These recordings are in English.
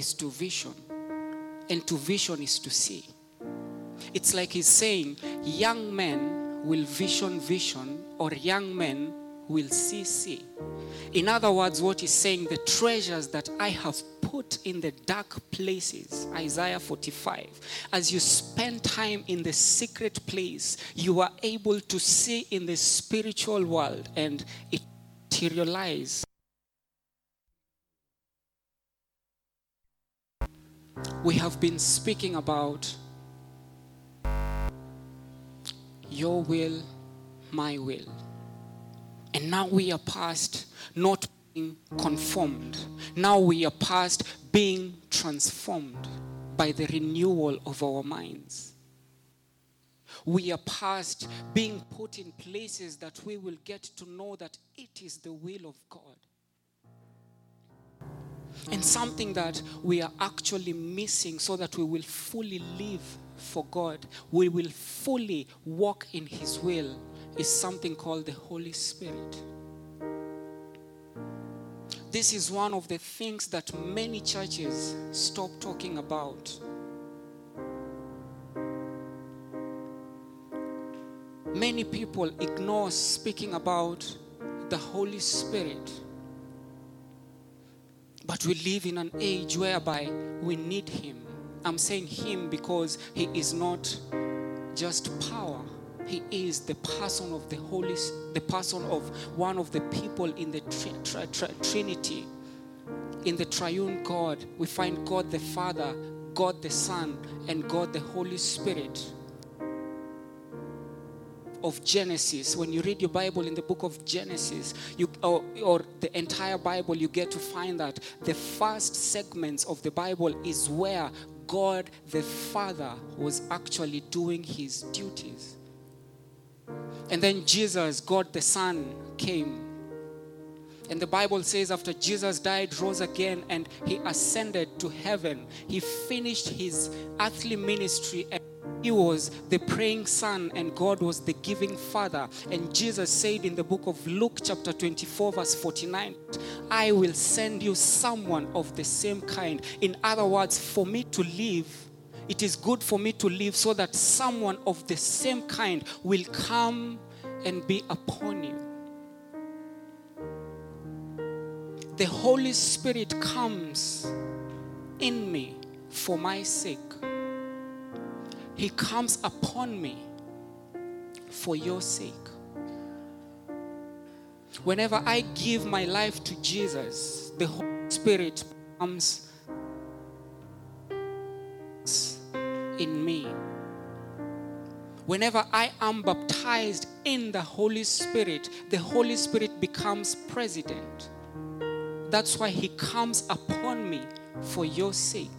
is to vision, and to vision is to see. It's like he's saying, young men will vision vision, or young men will see see. In other words, what he's saying, the treasures that I have put in the dark places, Isaiah 45, as you spend time in the secret place, you are able to see in the spiritual world and it materialize. We have been speaking about your will, my will. And now we are past not being conformed. Now we are past being transformed by the renewal of our minds. We are past being put in places that we will get to know that it is the will of God. And something that we are actually missing so that we will fully live for God, we will fully walk in His will, is something called the Holy Spirit. This is one of the things that many churches stop talking about. Many people ignore speaking about the Holy Spirit. But we live in an age whereby we need Him. I'm saying Him because He is not just power. He is the person of the Holy, the person of one of the people in the tri- tri- tri- Trinity. In the triune God, we find God the Father, God the Son, and God the Holy Spirit of Genesis, when you read your Bible in the book of Genesis, you, or, or, the entire Bible, you get to find that the first segments of the Bible is where God the Father was actually doing his duties. And then Jesus, God the Son, came. And the Bible says after Jesus died, rose again, and he ascended to heaven, he finished his earthly ministry. He was the praying son, and God was the giving father. And Jesus said in the book of Luke, chapter 24, verse 49, I will send you someone of the same kind. In other words, for me to live, it is good for me to live so that someone of the same kind will come and be upon you. The Holy Spirit comes in me for my sake. He comes upon me for your sake. Whenever I give my life to Jesus, the Holy Spirit comes in me. Whenever I am baptized in the Holy Spirit, the Holy Spirit becomes president. That's why He comes upon me for your sake.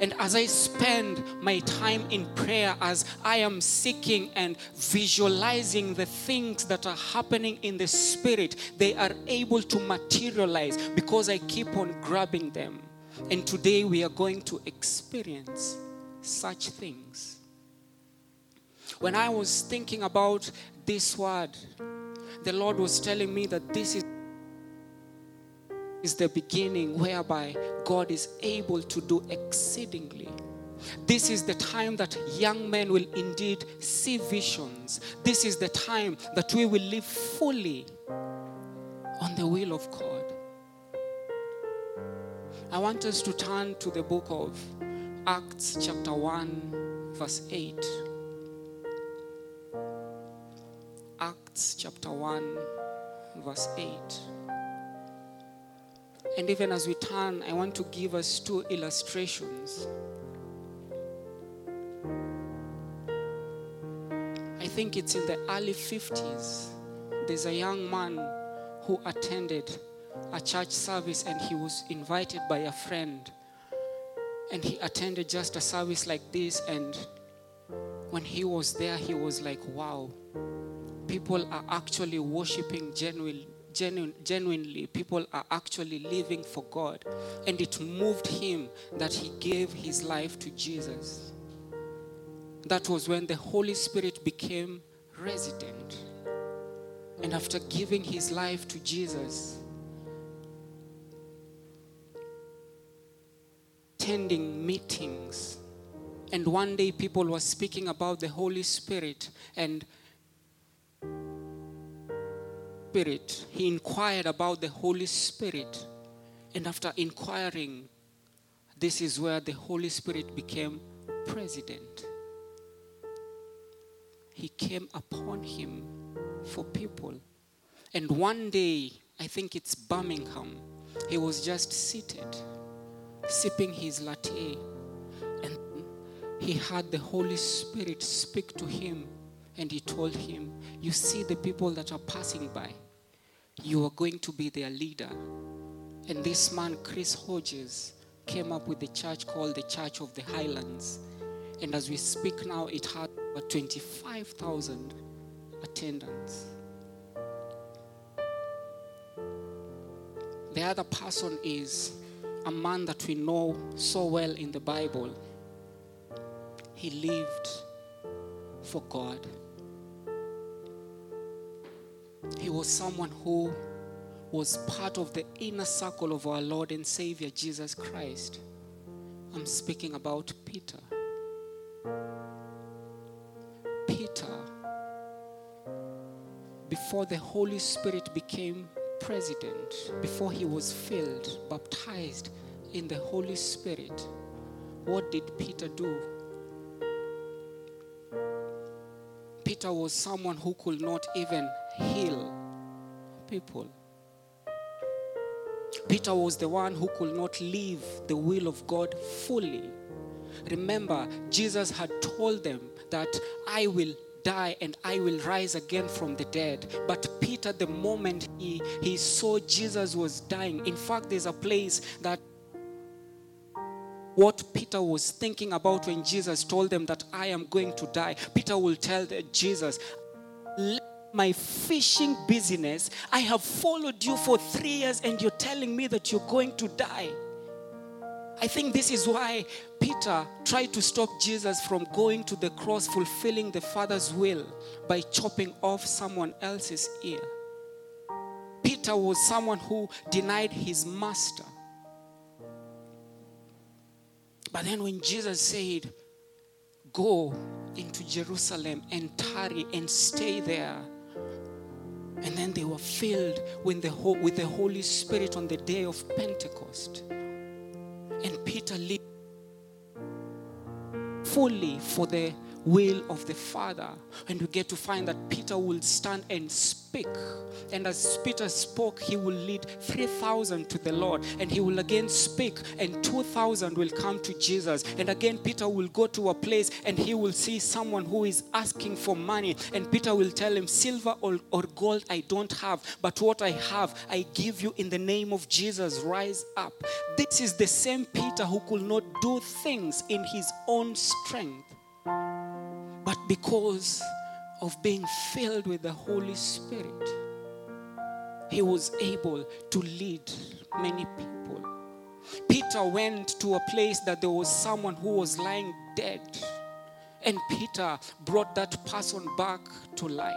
And as I spend my time in prayer, as I am seeking and visualizing the things that are happening in the Spirit, they are able to materialize because I keep on grabbing them. And today we are going to experience such things. When I was thinking about this word, the Lord was telling me that this is is the beginning whereby God is able to do exceedingly. This is the time that young men will indeed see visions. This is the time that we will live fully on the will of God. I want us to turn to the book of Acts, chapter 1, verse 8. Acts, chapter 1, verse 8. And even as we turn, I want to give us two illustrations. I think it's in the early 50s. There's a young man who attended a church service and he was invited by a friend. And he attended just a service like this. And when he was there, he was like, wow, people are actually worshiping genuinely genuine, genuinely people are actually living for God. And it moved him that he gave his life to Jesus. That was when the Holy Spirit became resident. And after giving his life to Jesus, attending meetings. And one day people were speaking about the Holy Spirit and Spirit. He inquired about the Holy Spirit. And after inquiring, this is where the Holy Spirit became president. He came upon him for people. And one day, I think it's Birmingham, he was just seated, sipping his latte, and he had the Holy Spirit speak to him. And he told him, You see the people that are passing by, you are going to be their leader. And this man, Chris Hodges, came up with a church called the Church of the Highlands. And as we speak now, it had about 25,000 attendants. The other person is a man that we know so well in the Bible. He lived for God. He was someone who was part of the inner circle of our Lord and Savior Jesus Christ. I'm speaking about Peter. Peter, before the Holy Spirit became president, before he was filled, baptized in the Holy Spirit, what did Peter do? Peter was someone who could not even heal people. Peter was the one who could not live the will of God fully. Remember, Jesus had told them that I will die and I will rise again from the dead. But Peter, the moment he, he saw Jesus was dying, in fact, there's a place that what Peter was thinking about when Jesus told them that I am going to die. Peter will tell Jesus, my fishing business. I have followed you for three years and you're telling me that you're going to die. I think this is why Peter tried to stop Jesus from going to the cross, fulfilling the Father's will by chopping off someone else's ear. Peter was someone who denied his master. But then when Jesus said, Go into Jerusalem and tarry and stay there. And then they were filled with the, with the Holy Spirit on the day of Pentecost. And Peter lived fully for the will of the Father. And we get to find that Peter will stand and speak. And as Peter spoke, he will lead 3,000 to the Lord. And he will again speak, and 2,000 will come to Jesus. And again, Peter will go to a place and he will see someone who is asking for money. And Peter will tell him, Silver or, or gold I don't have, but what I have, I give you in the name of Jesus. Rise up. This is the same Peter who could not do things in his own strength but because of being filled with the Holy Spirit, he was able to lead many people. Peter went to a place that there was someone who was lying dead, and Peter brought that person back to life.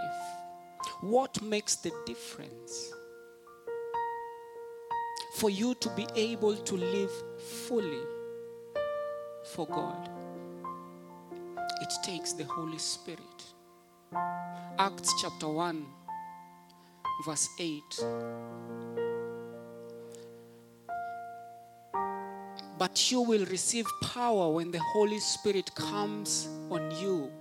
What makes the difference? For you to be able to live fully for God it takes the Holy Spirit. Acts chapter 1, verse 8. But you will receive power when the Holy Spirit comes on you.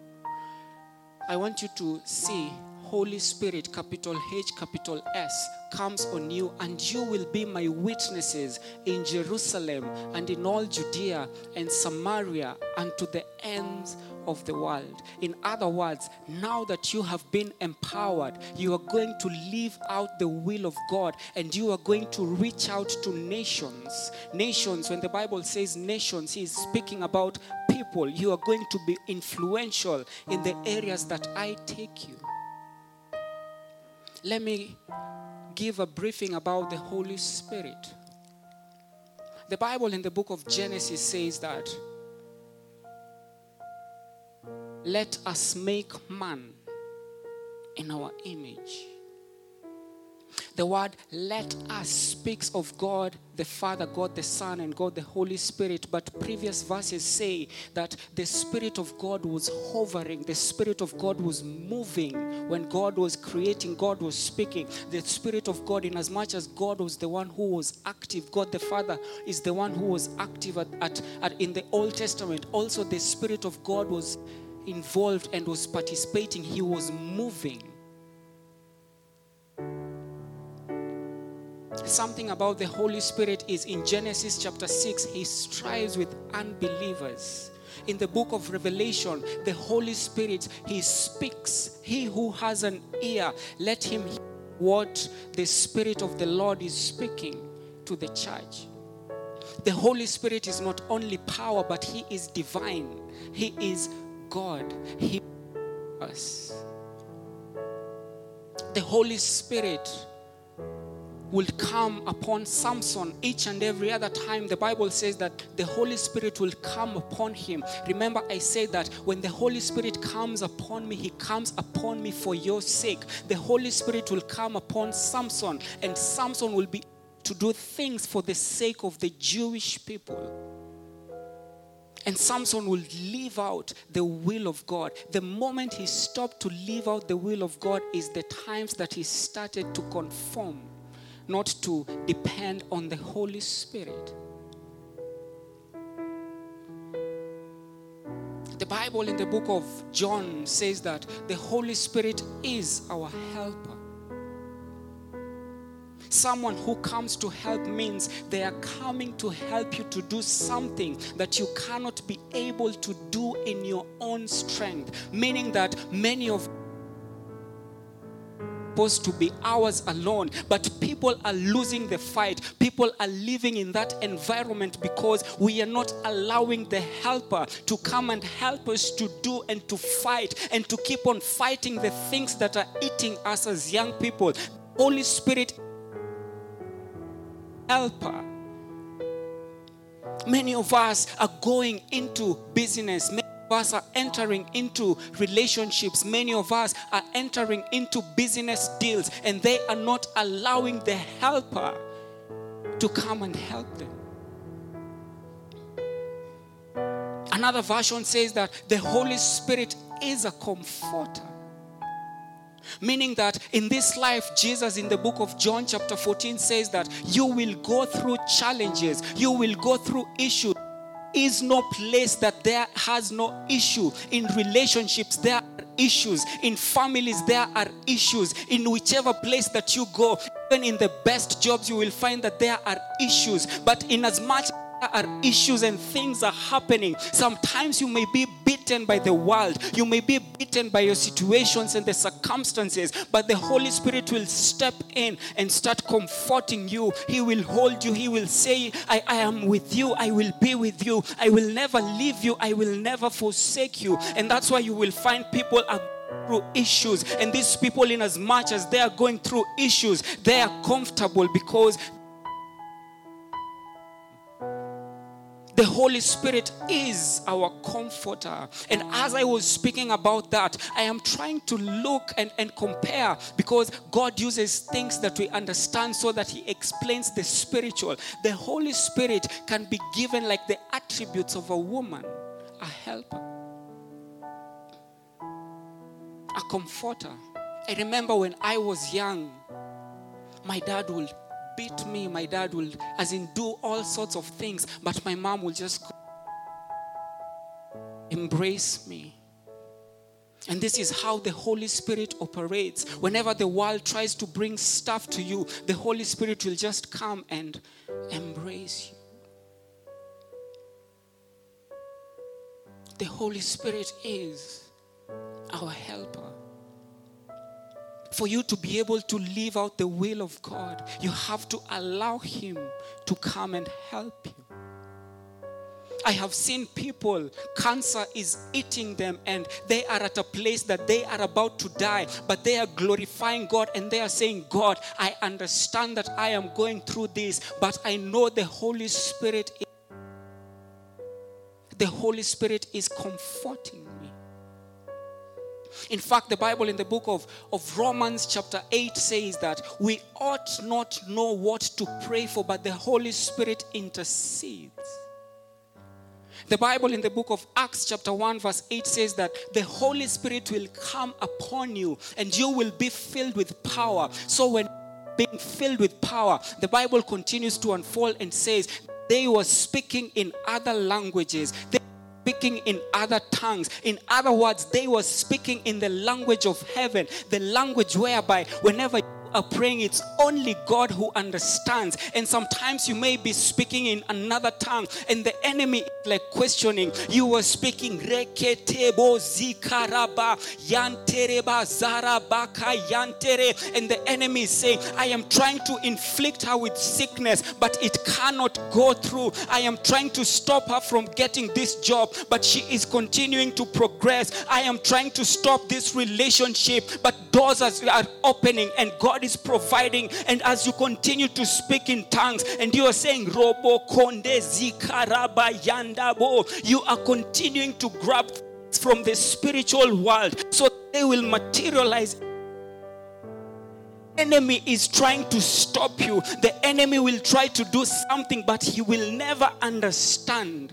I want you to see Holy Spirit, capital H, capital S, comes on you, and you will be my witnesses in Jerusalem and in all Judea and Samaria and to the ends of the world. In other words, now that you have been empowered, you are going to live out the will of God and you are going to reach out to nations. Nations, when the Bible says nations, He is speaking about people. You are going to be influential in the areas that I take you. Let me give a briefing about the Holy Spirit. The Bible in the book of Genesis says that let us make man in our image. The word let us speaks of God the Father, God the Son, and God the Holy Spirit. But previous verses say that the Spirit of God was hovering, the Spirit of God was moving when God was creating, God was speaking. The Spirit of God, in as much as God was the one who was active, God the Father is the one who was active at, at, at in the Old Testament. Also, the Spirit of God was involved and was participating, He was moving. Something about the Holy Spirit is in Genesis chapter 6, he strives with unbelievers. In the book of Revelation, the Holy Spirit, he speaks. He who has an ear, let him hear what the Spirit of the Lord is speaking to the church. The Holy Spirit is not only power, but he is divine. He is God. He us. The Holy Spirit will come upon Samson each and every other time. The Bible says that the Holy Spirit will come upon him. Remember, I said that when the Holy Spirit comes upon me, he comes upon me for your sake. The Holy Spirit will come upon Samson, and Samson will be to do things for the sake of the Jewish people. And Samson will live out the will of God. The moment he stopped to live out the will of God is the times that he started to conform not to depend on the Holy Spirit. The Bible in the book of John says that the Holy Spirit is our helper. Someone who comes to help means they are coming to help you to do something that you cannot be able to do in your own strength. Meaning that many of supposed to be ours alone, but people are losing the fight. People are living in that environment because we are not allowing the helper to come and help us to do and to fight and to keep on fighting the things that are eating us as young people. Holy Spirit, helper. Many of us are going into business us are entering into relationships. Many of us are entering into business deals, and they are not allowing the helper to come and help them. Another version says that the Holy Spirit is a comforter. Meaning that in this life, Jesus in the book of John, chapter 14, says that you will go through challenges, you will go through issues is no place that there has no issue. In relationships, there are issues. In families, there are issues. In whichever place that you go, even in the best jobs, you will find that there are issues. But in as much are issues and things are happening. Sometimes you may be beaten by the world, you may be beaten by your situations and the circumstances, but the Holy Spirit will step in and start comforting you. He will hold you, He will say, I, I am with you, I will be with you, I will never leave you, I will never forsake you. And that's why you will find people are through issues and these people in as much as they are going through issues they are comfortable because The Holy Spirit is our comforter. And as I was speaking about that, I am trying to look and, and compare because God uses things that we understand so that He explains the spiritual. The Holy Spirit can be given like the attributes of a woman, a helper, a comforter. I remember when I was young, my dad would beat me. My dad will, as in, do all sorts of things, but my mom will just embrace me. And this is how the Holy Spirit operates. Whenever the world tries to bring stuff to you, the Holy Spirit will just come and embrace you. The Holy Spirit is our helper for you to be able to live out the will of God, you have to allow Him to come and help you. I have seen people, cancer is eating them, and they are at a place that they are about to die, but they are glorifying God and they are saying, God, I understand that I am going through this, but I know the Holy Spirit. Is, the Holy Spirit is comforting In fact, the Bible in the book of, of Romans, chapter 8, says that we ought not know what to pray for, but the Holy Spirit intercedes. The Bible in the book of Acts, chapter 1, verse 8 says that the Holy Spirit will come upon you and you will be filled with power. So, when being filled with power, the Bible continues to unfold and says they were speaking in other languages. They speaking in other tongues. In other words, they were speaking in the language of heaven, the language whereby whenever are praying, it's only God who understands. And sometimes you may be speaking in another tongue, and the enemy is like questioning. You were speaking reketebo zikaraba yantereba zarabaka yantere, and the enemy is saying, I am trying to inflict her with sickness, but it cannot go through. I am trying to stop her from getting this job, but she is continuing to progress. I am trying to stop this relationship, but doors are opening, and God is providing. And as you continue to speak in tongues and you are saying, Robo Konde Zikaraba Yandabo, you are continuing to grab from the spiritual world. So they will materialize. Enemy is trying to stop you. The enemy will try to do something but he will never understand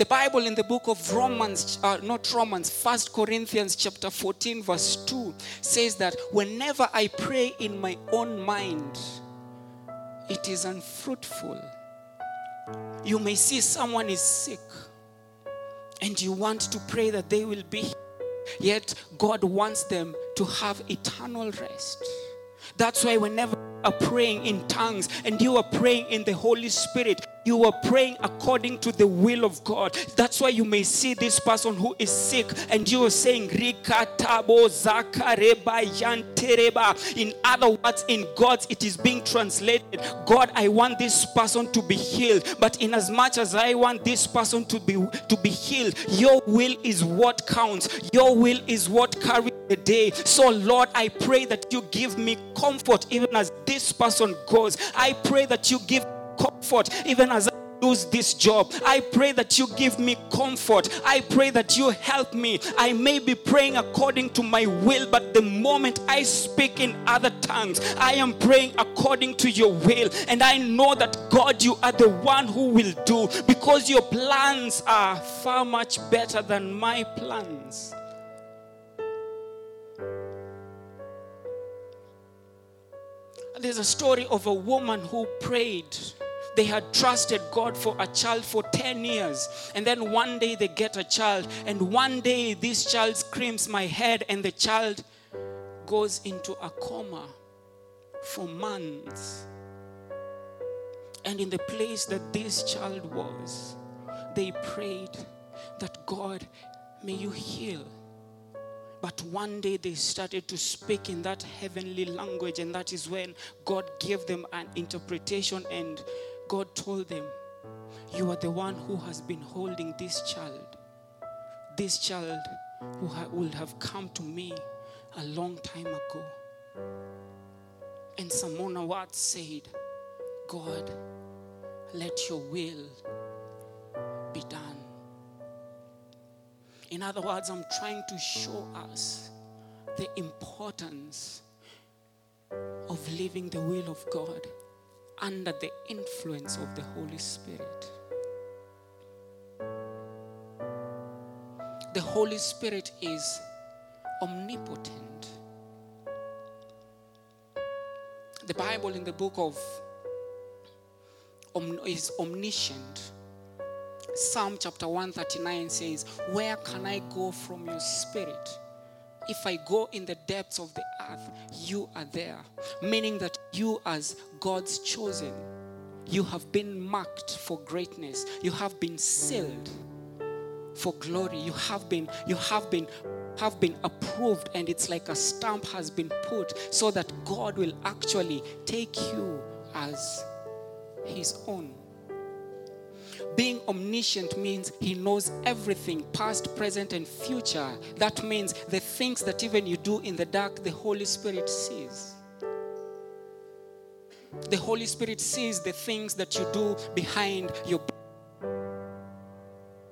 the Bible in the book of Romans, uh, not Romans, First Corinthians chapter 14, verse 2 says that whenever I pray in my own mind, it is unfruitful. You may see someone is sick and you want to pray that they will be, yet God wants them to have eternal rest. That's why whenever you are praying in tongues and you are praying in the Holy Spirit, you are praying according to the will of God. That's why you may see this person who is sick and you are saying, Rikatabo Yantereba. In other words, in God's, it is being translated. God, I want this person to be healed. But in as much as I want this person to be to be healed, your will is what counts. Your will is what carries the day. So, Lord, I pray that you give me comfort even as this person goes. I pray that you give comfort even as I lose this job. I pray that you give me comfort. I pray that you help me. I may be praying according to my will, but the moment I speak in other tongues, I am praying according to your will. And I know that God, you are the one who will do because your plans are far much better than my plans. There's a story of a woman who prayed. They had trusted God for a child for 10 years. And then one day they get a child. And one day this child screams, My head, and the child goes into a coma for months. And in the place that this child was, they prayed that God, may you heal but one day they started to speak in that heavenly language, and that is when God gave them an interpretation, and God told them, You are the one who has been holding this child. This child who ha- would have come to me a long time ago. And Simona Watts said, God, let your will be done. In other words, I'm trying to show us the importance of living the will of God under the influence of the Holy Spirit. The Holy Spirit is omnipotent. The Bible in the book of is omniscient Psalm chapter 139 says, Where can I go from your spirit? If I go in the depths of the earth, you are there. Meaning that you, as God's chosen, you have been marked for greatness. You have been sealed for glory. You have been, you have been have been approved and it's like a stamp has been put so that God will actually take you as his own. Being omniscient means he knows everything, past, present, and future. That means the things that even you do in the dark, the Holy Spirit sees. The Holy Spirit sees the things that you do behind your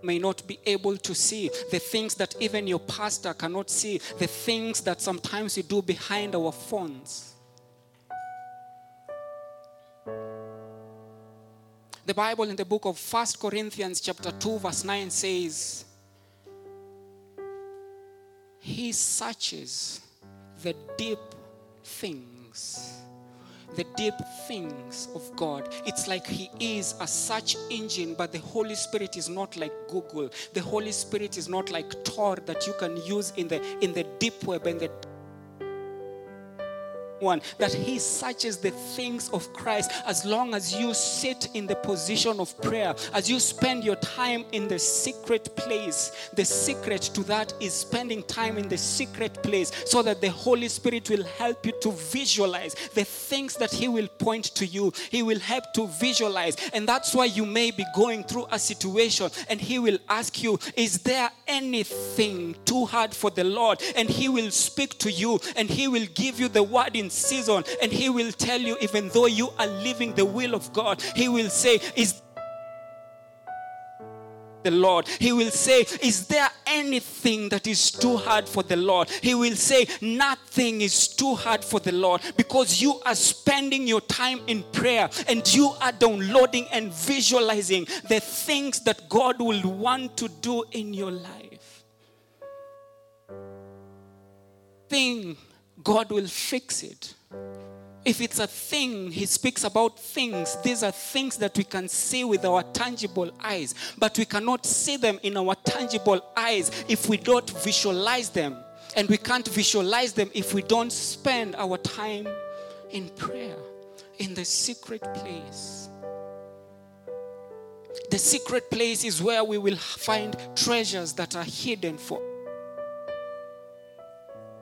may not be able to see, the things that even your pastor cannot see, the things that sometimes you do behind our phones. The Bible in the book of First Corinthians chapter 2 verse 9 says he searches the deep things the deep things of God. It's like He is a search engine, but the Holy Spirit is not like Google. The Holy Spirit is not like Tor that you can use in the in the deep web and the one that he searches the things of Christ as long as you sit in the position of prayer, as you spend your time in the secret place. The secret to that is spending time in the secret place so that the Holy Spirit will help you to visualize the things that he will point to you. He will help to visualize. And that's why you may be going through a situation and he will ask you, Is there anything too hard for the Lord? And he will speak to you and he will give you the word in season and he will tell you even though you are living the will of god he will say is the Lord. He will say, Is there anything that is too hard for the Lord? He will say, Nothing is too hard for the Lord because you are spending your time in prayer and you are downloading and visualizing the things that God will want to do in your life. Thing, God will fix it. If it's a thing, he speaks about things. These are things that we can see with our tangible eyes, but we cannot see them in our tangible eyes if we don't visualize them. And we can't visualize them if we don't spend our time in prayer, in the secret place. The secret place is where we will find treasures that are hidden for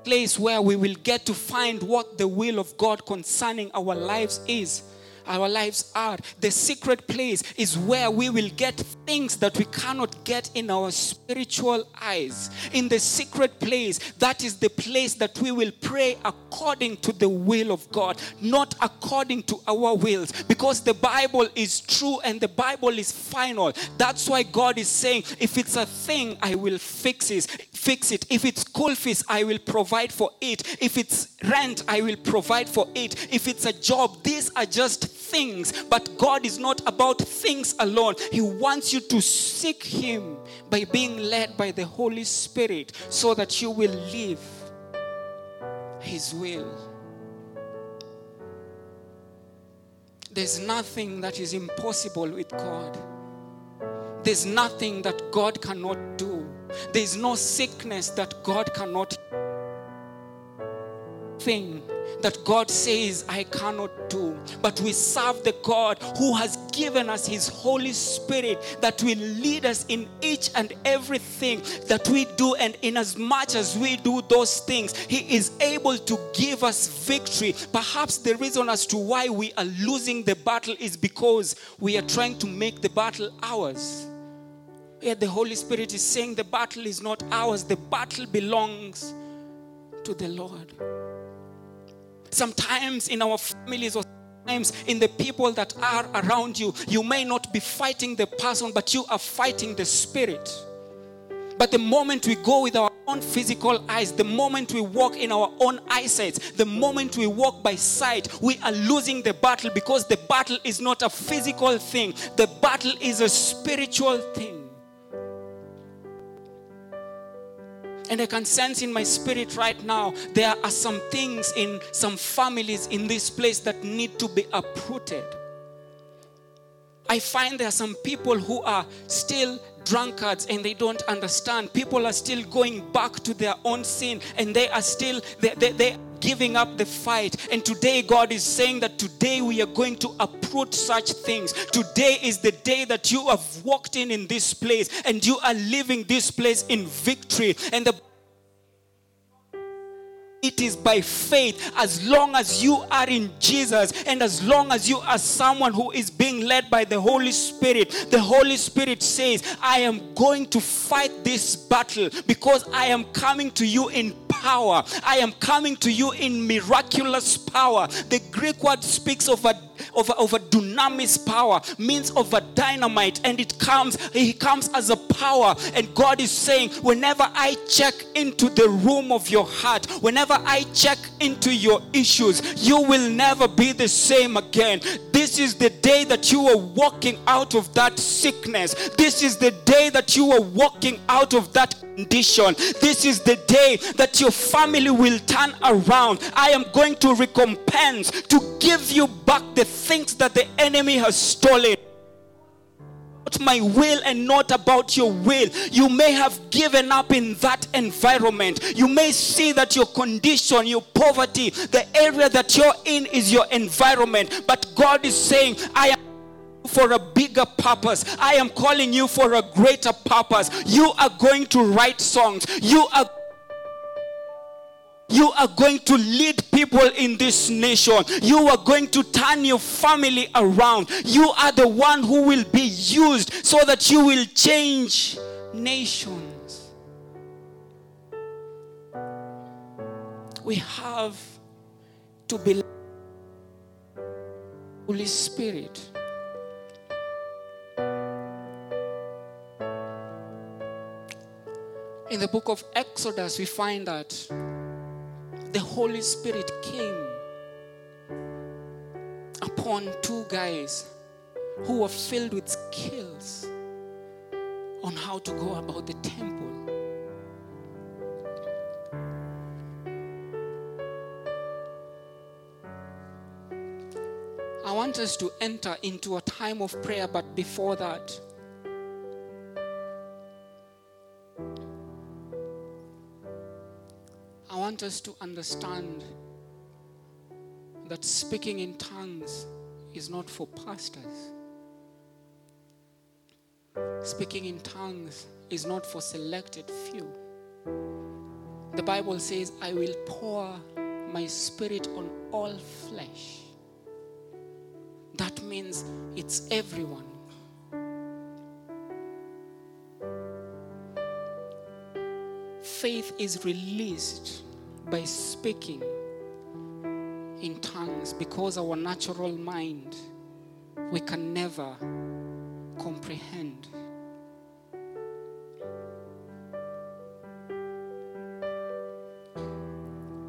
place where we will get to find what the will of God concerning our lives is our lives are. The secret place is where we will get things that we cannot get in our spiritual eyes. In the secret place, that is the place that we will pray according to the will of God, not according to our wills, because the Bible is true and the Bible is final. That's why God is saying, if it's a thing, I will fix it. Fix it. If it's school fees, I will provide for it. If it's rent, I will provide for it. If it's a job, these are just things, but God is not about things alone. He wants you to seek Him by being led by the Holy Spirit so that you will live His will. There's nothing that is impossible with God. There's nothing that God cannot do. There's no sickness that God cannot thing that God says I cannot do. But we serve the God who has given us His Holy Spirit that will lead us in each and everything that we do. And in as much as we do those things, He is able to give us victory. Perhaps the reason as to why we are losing the battle is because we are trying to make the battle ours. Yet the Holy Spirit is saying the battle is not ours, the battle belongs to the Lord. Sometimes in our families or sometimes in the people that are around you, you may not be fighting the person, but you are fighting the spirit. But the moment we go with our own physical eyes, the moment we walk in our own eyesight, the moment we walk by sight, we are losing the battle because the battle is not a physical thing, the battle is a spiritual thing. And I can sense in my spirit right now there are some things in some families in this place that need to be uprooted. I find there are some people who are still drunkards and they don't understand. People are still going back to their own sin and they are still, they, they, they giving up the fight. And today, God is saying that today we are going to uproot such things. Today is the day that you have walked in in this place and you are living this place in victory. And the it is by faith as long as you are in Jesus and as long as you are someone who is being led by the Holy Spirit. The Holy Spirit says, I am going to fight this battle because I am coming to you in power. I am coming to you in miraculous power. The Greek word speaks of a of a, of a power, means of a dynamite, and it comes, he comes as a power. And God is saying, whenever I check into the room of your heart, whenever I check into your issues, you will never be the same again. This is the day that you are walking out of that sickness. This is the day that you are walking out of that condition. This is the day that your family will turn around. I am going to recompense to give you back the things that the enemy has stolen my will and not about your will. You may have given up in that environment. You may see that your condition, your poverty, the area that you're in is your environment. But God is saying, I am for a bigger purpose. I am calling you for a greater purpose. You are going to write songs. You are you are going to lead people in this nation. You are going to turn your family around. You are the one who will be used so that you will change nations. We have to believe Holy Spirit. In the book of Exodus, we find that the Holy Spirit came upon two guys who were filled with skills on how to go about the temple. I want us to enter into a time of prayer, but before that, want us to understand that speaking in tongues is not for pastors. Speaking in tongues is not for selected few. The Bible says, I will pour my spirit on all flesh. That means it's everyone. Faith is released by speaking in tongues because our natural mind we can never comprehend.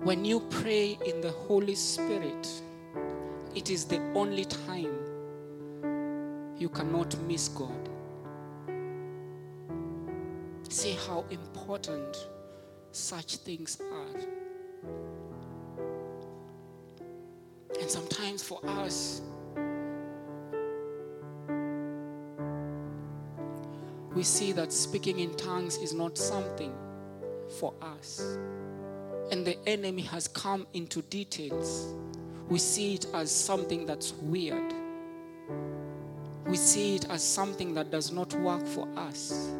When you pray in the Holy Spirit, it is the only time you cannot miss God. See how important such things are. And sometimes for us, we see that speaking in tongues is not something for us. And the enemy has come into details. We see it as something that's weird. We see it as something that does not work for us.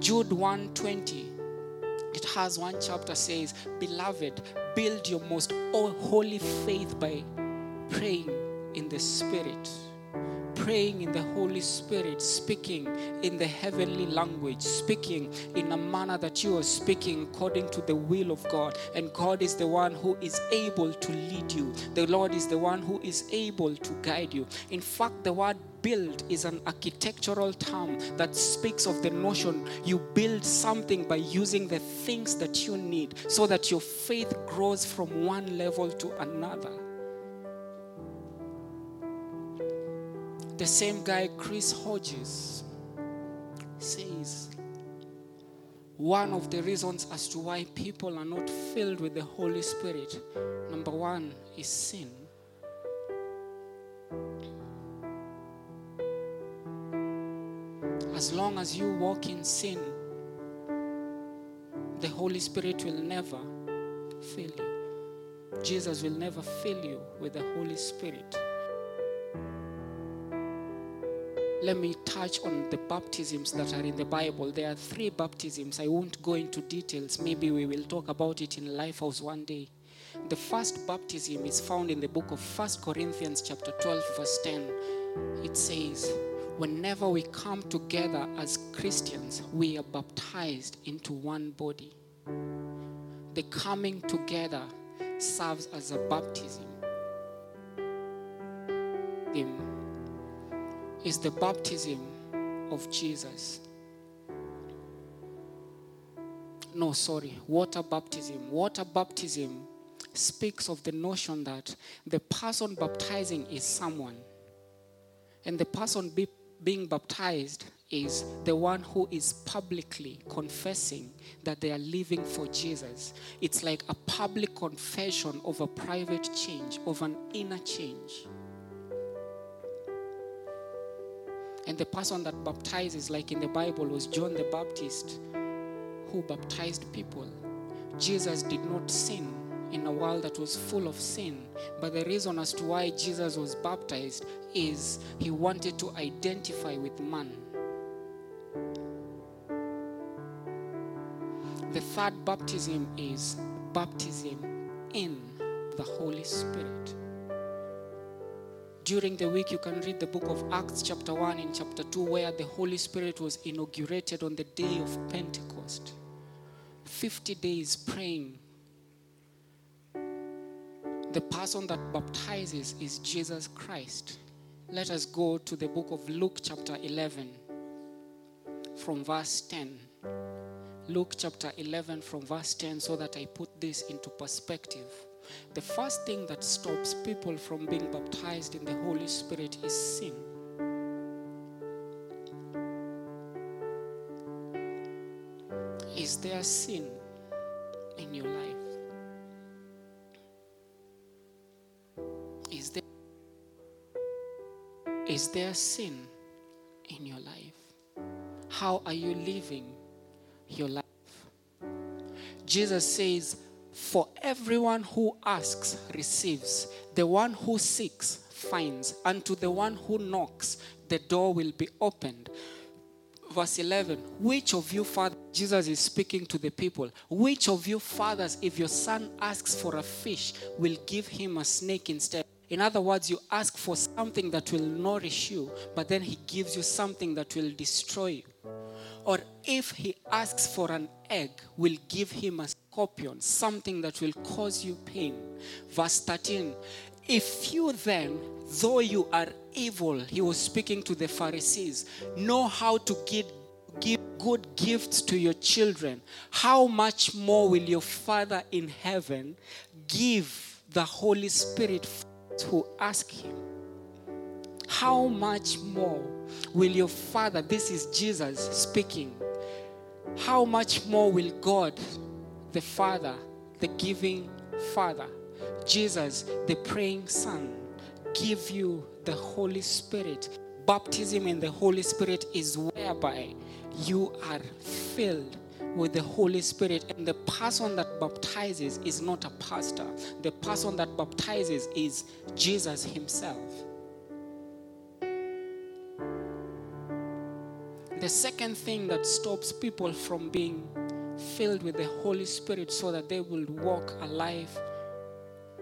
Jude 120 it has one chapter says, Beloved, build your most holy faith by praying in the Spirit. Praying in the Holy Spirit, speaking in the heavenly language, speaking in a manner that you are speaking according to the will of God. And God is the one who is able to lead you. The Lord is the one who is able to guide you. In fact, the word build is an architectural term that speaks of the notion you build something by using the things that you need so that your faith grows from one level to another. The same guy, Chris Hodges, says one of the reasons as to why people are not filled with the Holy Spirit, number one, is sin. As long as you walk in sin, the Holy Spirit will never fill you. Jesus will never fill you with the Holy Spirit. Let me touch on the baptisms that are in the Bible. There are three baptisms. I won't go into details. Maybe we will talk about it in Lifehouse one day. The first baptism is found in the book of First Corinthians chapter 12 verse 10. It says, whenever we come together as Christians, we are baptized into one body. The coming together serves as a baptism. is the baptism of Jesus. No, sorry, water baptism. Water baptism speaks of the notion that the person baptizing is someone, and the person be, being baptized is the one who is publicly confessing that they are living for Jesus. It's like a public confession of a private change, of an inner change. And the person that baptizes, like in the Bible, was John the Baptist, who baptized people. Jesus did not sin in a world that was full of sin. But the reason as to why Jesus was baptized is he wanted to identify with man. The third baptism is baptism in the Holy Spirit. During the week, you can read the book of Acts, chapter 1 and chapter 2, where the Holy Spirit was inaugurated on the day of Pentecost. 50 days praying. The person that baptizes is Jesus Christ. Let us go to the book of Luke, chapter 11, from verse 10. Luke chapter 11, from verse 10, so that I put this into perspective. The first thing that stops people from being baptized in the Holy Spirit is sin. Is there sin there sin in your life? How are you living your life? Jesus says, For everyone who asks receives, the one who seeks finds, and to the one who knocks, the door will be opened. Verse 11 Which of you, father, Jesus is speaking to the people, which of you, fathers, if your son asks for a fish, will give him a snake instead? In other words, you ask for something that will nourish you, but then he gives you something that will destroy you. Or if he asks for an egg, will give him a scorpion, something that will cause you pain. Verse 13 If you then, though you are evil, he was speaking to the Pharisees, know how to give, give good gifts to your children, how much more will your Father in heaven give the Holy Spirit who ask him? How much more will your Father, this is Jesus speaking, how much more will God, the Father, the giving Father, Jesus, the praying Son, give you the Holy Spirit? Baptism in the Holy Spirit is whereby you are filled with the Holy Spirit. And the person that baptizes is not a pastor, the person that baptizes is Jesus Himself. The second thing that stops people from being filled with the Holy Spirit so that they will walk a life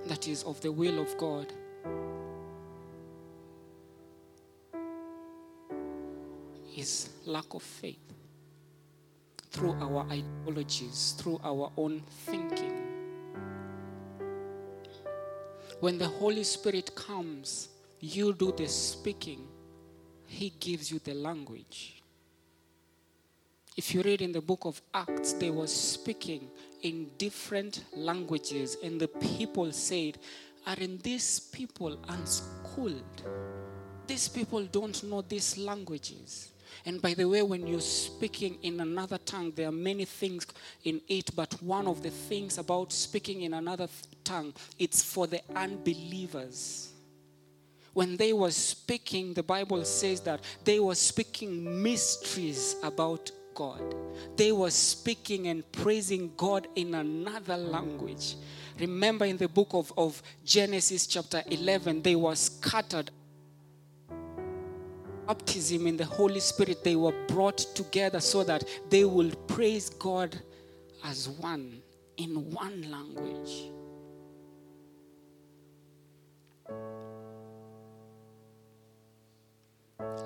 that is of the will of God is lack of faith through mm. our ideologies, through our own thinking. When the Holy Spirit comes, you do the speaking, He gives you the language. If you read in the book of Acts, they were speaking in different languages, and the people said, Aren't these people unschooled? These people don't know these languages. And by the way, when you're speaking in another tongue, there are many things in it, but one of the things about speaking in another tongue, it's for the unbelievers. When they were speaking, the Bible says that they were speaking mysteries about God. They were speaking and praising God in another language. Remember in the book of, of Genesis, chapter 11, they were scattered. Baptism in the Holy Spirit, they were brought together so that they will praise God as one in one language.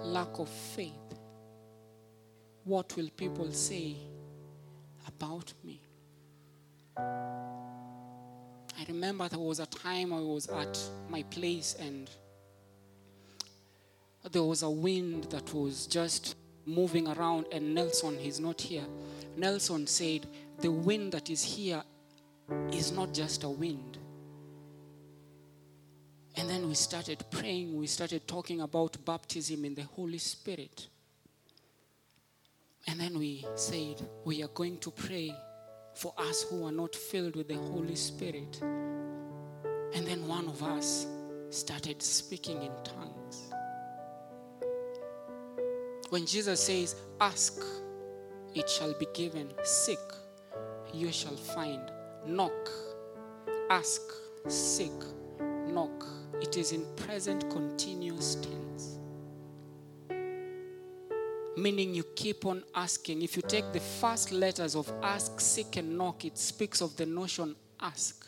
Lack of faith what will people say about me? I remember there was a time I was at my place and there was a wind that was just moving around, and Nelson, he's not here. Nelson said, The wind that is here is not just a wind. And then we started praying, we started talking about baptism in the Holy Spirit. And then we said, We are going to pray for us who are not filled with the Holy Spirit. And then one of us started speaking in tongues. When Jesus says, Ask, it shall be given. Seek, you shall find. Knock, ask, seek, knock. It is in present continuous tense. Meaning you keep on asking. If you take the first letters of ask, seek, and knock, it speaks of the notion ask.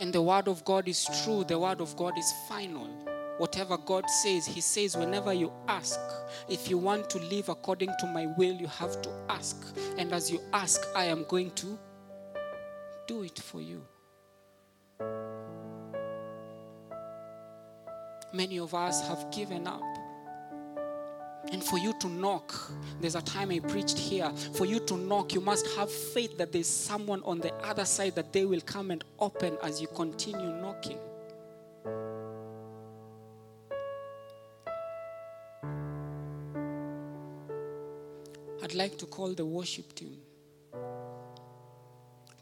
And the word of God is true, the word of God is final. Whatever God says, He says, whenever you ask, if you want to live according to my will, you have to ask. And as you ask, I am going to do it for you. Many of us have given up. And for you to knock, there's a time I preached here. For you to knock, you must have faith that there's someone on the other side that they will come and open as you continue knocking. I'd like to call the worship team.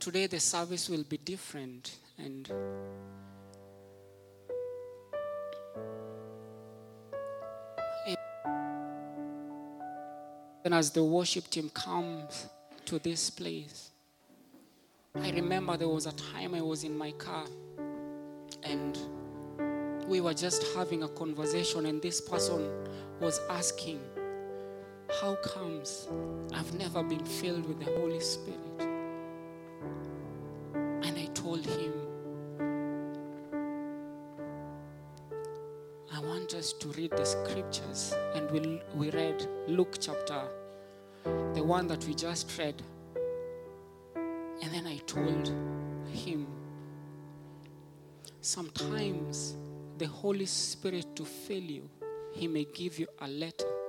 Today, the service will be different, and And as the worship team comes to this place, I remember there was a time I was in my car and we were just having a conversation, and this person was asking, How comes I've never been filled with the Holy Spirit? And I told him, I want us to read the scriptures, and we, we read Luke chapter, the one that we just read. And then I told him, sometimes the Holy Spirit to fill you, He may give you a letter.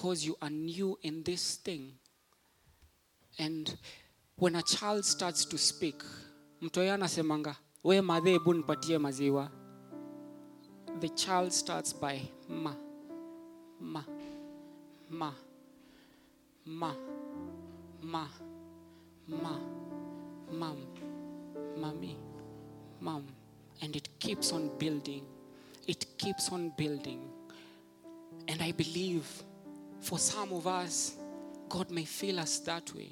Because you are new in this thing. And when a child starts to speak, mtoto anasemanga, we madhe hebu nipatie maziwa. The child starts by ma, ma, ma, ma, ma, ma, mom, mommy, mom. And it keeps on building. It keeps on building. And I believe for some of us, God may feel us that way.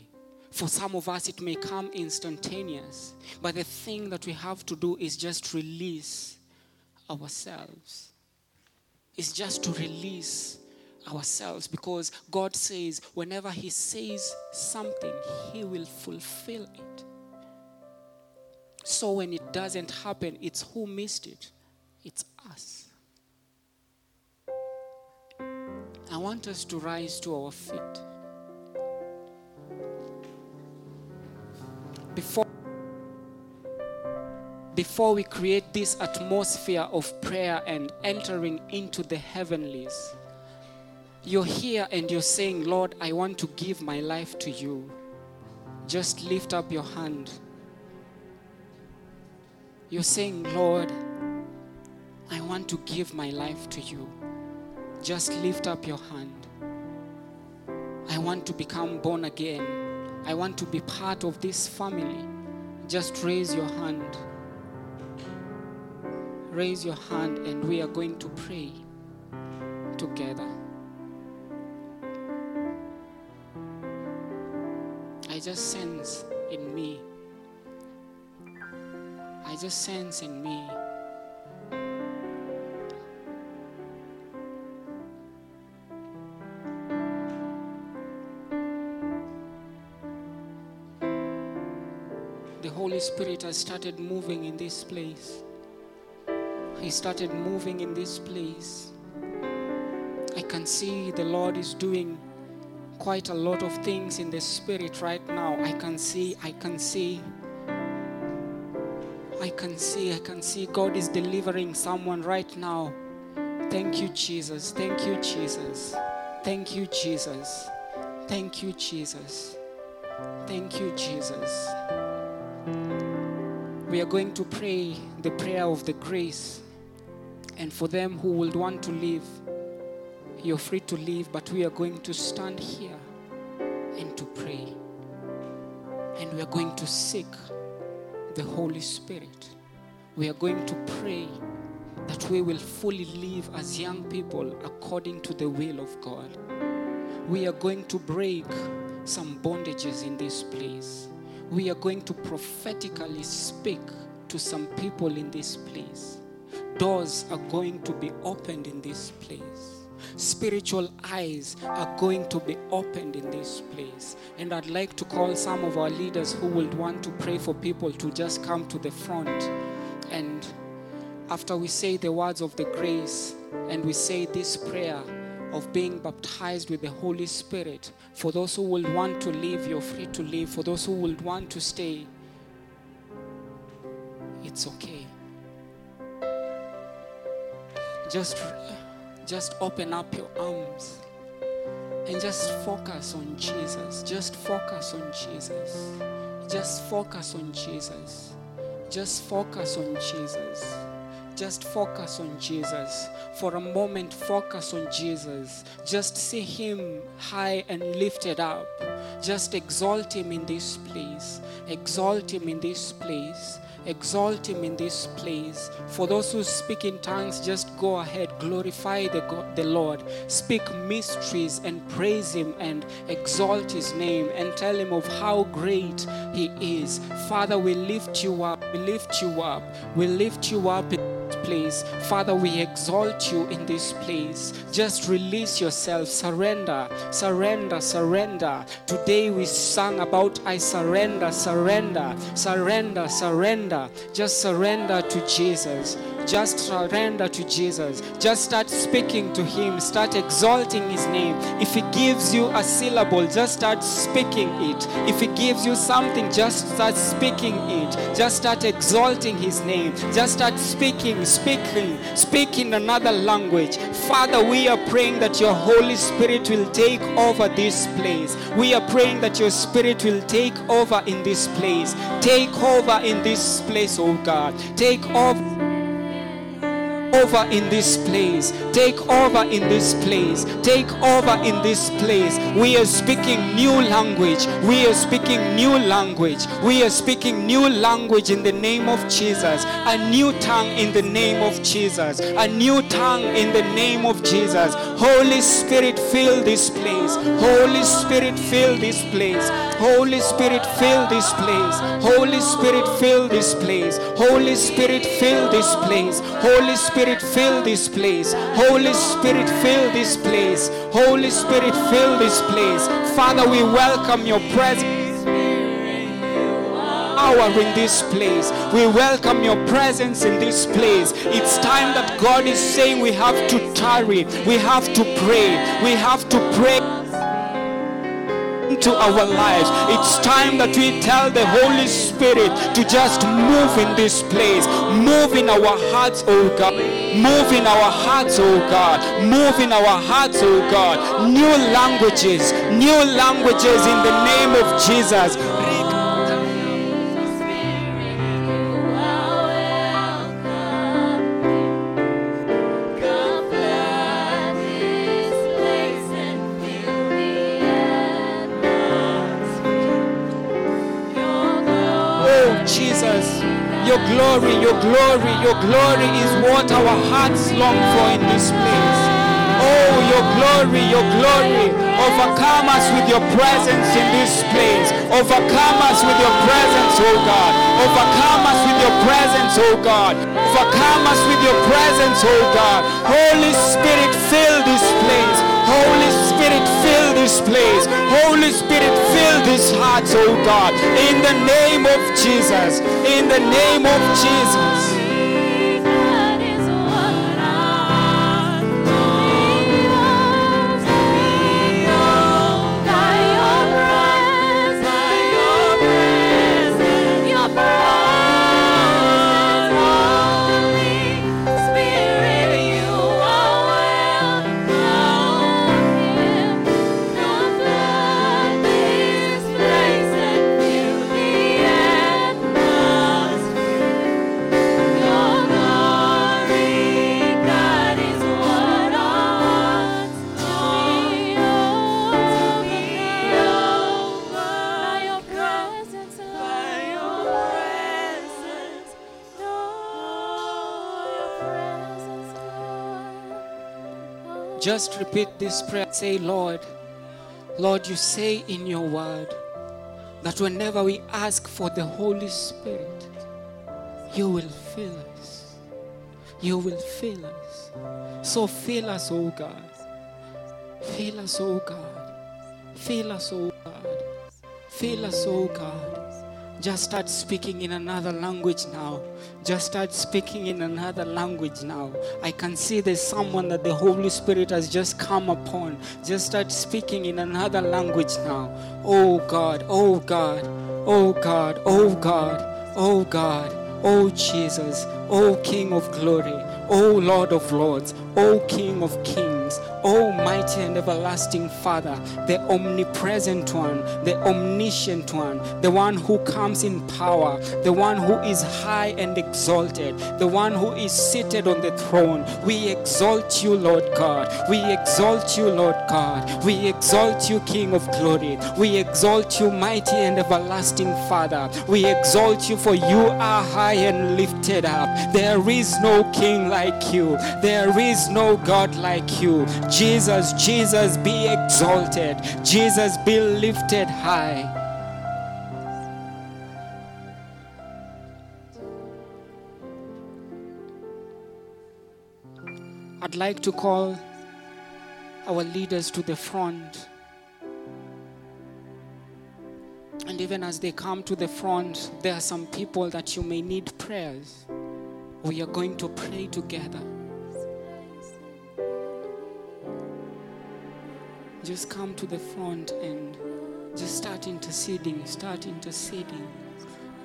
For some of us, it may come instantaneous. But the thing that we have to do is just release ourselves. It's just to release ourselves because God says, whenever He says something, He will fulfill it. So when it doesn't happen, it's who missed it? It's us. I want us to rise to our feet. Before, before we create this atmosphere of prayer and entering into the heavenlies, you're here and you're saying, Lord, I want to give my life to you. Just lift up your hand. You're saying, Lord, I want to give my life to you. Just lift up your hand. I want to become born again. I want to be part of this family. Just raise your hand. Raise your hand, and we are going to pray together. I just sense in me. I just sense in me. Holy Spirit has started moving in this place. He started moving in this place. I can see the Lord is doing quite a lot of things in the spirit right now. I can see, I can see, I can see, I can see God is delivering someone right now. Thank you, Jesus. Thank you, Jesus. Thank you, Jesus. Thank you, Jesus. Thank you, Jesus. We are going to pray the prayer of the grace. And for them who would want to leave, you're free to leave, but we are going to stand here and to pray. And we are going to seek the Holy Spirit. We are going to pray that we will fully live as young people according to the will of God. We are going to break some bondages in this place. We are going to prophetically speak to some people in this place. Doors are going to be opened in this place. Spiritual eyes are going to be opened in this place. And I'd like to call some of our leaders who would want to pray for people to just come to the front. And after we say the words of the grace and we say this prayer of being baptized with the Holy Spirit, for those who will want to leave, you're free to leave. For those who will want to stay, it's okay. Just, just open up your arms and just focus on Jesus. Just focus on Jesus. Just focus on Jesus. Just focus on Jesus. Just focus on Jesus. For a moment, focus on Jesus. Just see Him high and lifted up. Just exalt Him in this place. Exalt Him in this place. Exalt Him in this place. For those who speak in tongues, just go ahead, glorify the, God, the Lord. Speak mysteries and praise Him and exalt His name and tell Him of how great He is. Father, we lift you up. We lift you up. We lift you up. Place. Father, we exalt you in this place. Just release yourself. Surrender, surrender, surrender. Today we sang about I surrender, surrender, surrender, surrender. Just surrender to Jesus. Just surrender to Jesus. Just start speaking to Him. Start exalting His name. If He gives you a syllable, just start speaking it. If He gives you something, just start speaking it. Just start exalting His name. Just start speaking, speaking, speaking another language. Father, we are praying that your Holy Spirit will take over this place. We are praying that your Spirit will take over in this place. Take over in this place, oh God. Take over over in this place. Take over in this place. Take over in this place. We are speaking new language. We are speaking new language. We are speaking new language in the name of Jesus. A new tongue in the name of Jesus. A new tongue in the name of Jesus. Holy Spirit, fill this place. Holy Spirit, fill this place. Holy Spirit, fill this place. Holy Spirit, fill this place. Holy Spirit, fill this place. Holy Spirit, fill this place. Holy Spirit, fill this place. Holy Spirit, fill this place. Father, we welcome your presence power in this place. We welcome your presence in this place. It's time that God is saying we have to tarry, we have to pray, we have to pray into our lives. It's time that we tell the Holy Spirit to just move in this place, move in our hearts, oh God. Move in our hearts, oh God. Move in our hearts, oh God. New languages, new languages in the name of Jesus. Your glory, your glory is what our hearts long for in this place. Oh, your glory, your glory, overcome us with your presence in this place. Overcome us with your presence, oh God. Overcome us with your presence, oh God. Overcome us with your presence, oh God. Holy Spirit, fill this place. Holy Spirit, fill this place. Holy Spirit, fill this heart, oh God. In the name of Jesus. In the name of Jesus. Just repeat this prayer. Say, Lord, Lord, you say in your word that whenever we ask for the Holy Spirit, you will fill us. You will fill us. So fill us, oh God. Fill us, oh God. Fill us, oh God. Fill us, oh God. Just start speaking in another language now. Just start speaking in another language now. I can see there's someone that the Holy Spirit has just come upon. Just start speaking in another language now. Oh God, oh God, oh God, oh God, oh God, oh Jesus, oh King of glory, oh Lord of lords, oh King of kings, oh mighty and everlasting Father, the omnipresent one, the omniscient one, the one who comes in power, the one who is high and exalted, the one who is seated on the throne. We exalt you, Lord God. We exalt you, Lord God. We exalt you, King of glory. We exalt you, mighty and everlasting Father. We exalt you, for you are high and lifted up. There is no king like you, there is no God like you. Jesus, Jesus, be exalted. Jesus, be lifted high. I'd like to call our leaders to the front. And even as they come to the front, there are some people that you may need prayers. We are going to pray together. Just come to the front and just start interceding, start interceding.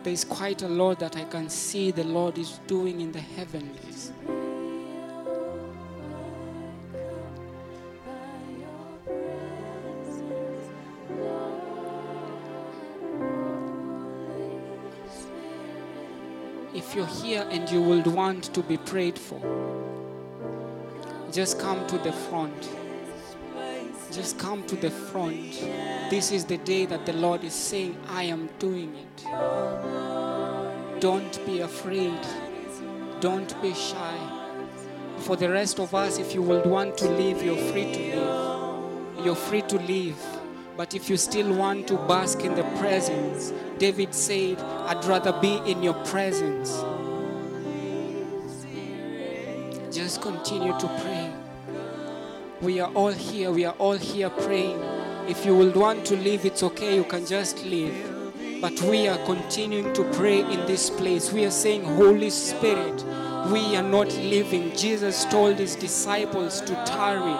There's quite a lot that I can see the Lord is doing in the heavenlies. If you're here and you would want to be prayed for, just come to the front. Just come to the front. This is the day that the Lord is saying, I am doing it. Don't be afraid. Don't be shy. For the rest of us, if you would want to leave, you're free to leave. You're free to leave. But if you still want to bask in the presence, David said, I'd rather be in your presence. Just continue to pray. We are all here. We are all here praying. If you would want to leave, it's okay. You can just leave. But we are continuing to pray in this place. We are saying, Holy Spirit, we are not leaving. Jesus told his disciples to tarry,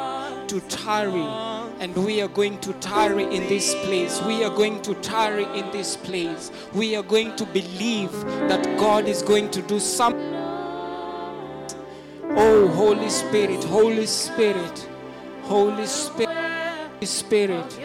to tarry. And we are going to tarry in this place. We are going to tarry in this place. We are going to believe that God is going to do something. Oh, Holy Spirit, Holy Spirit, Holy Spirit, Spirit.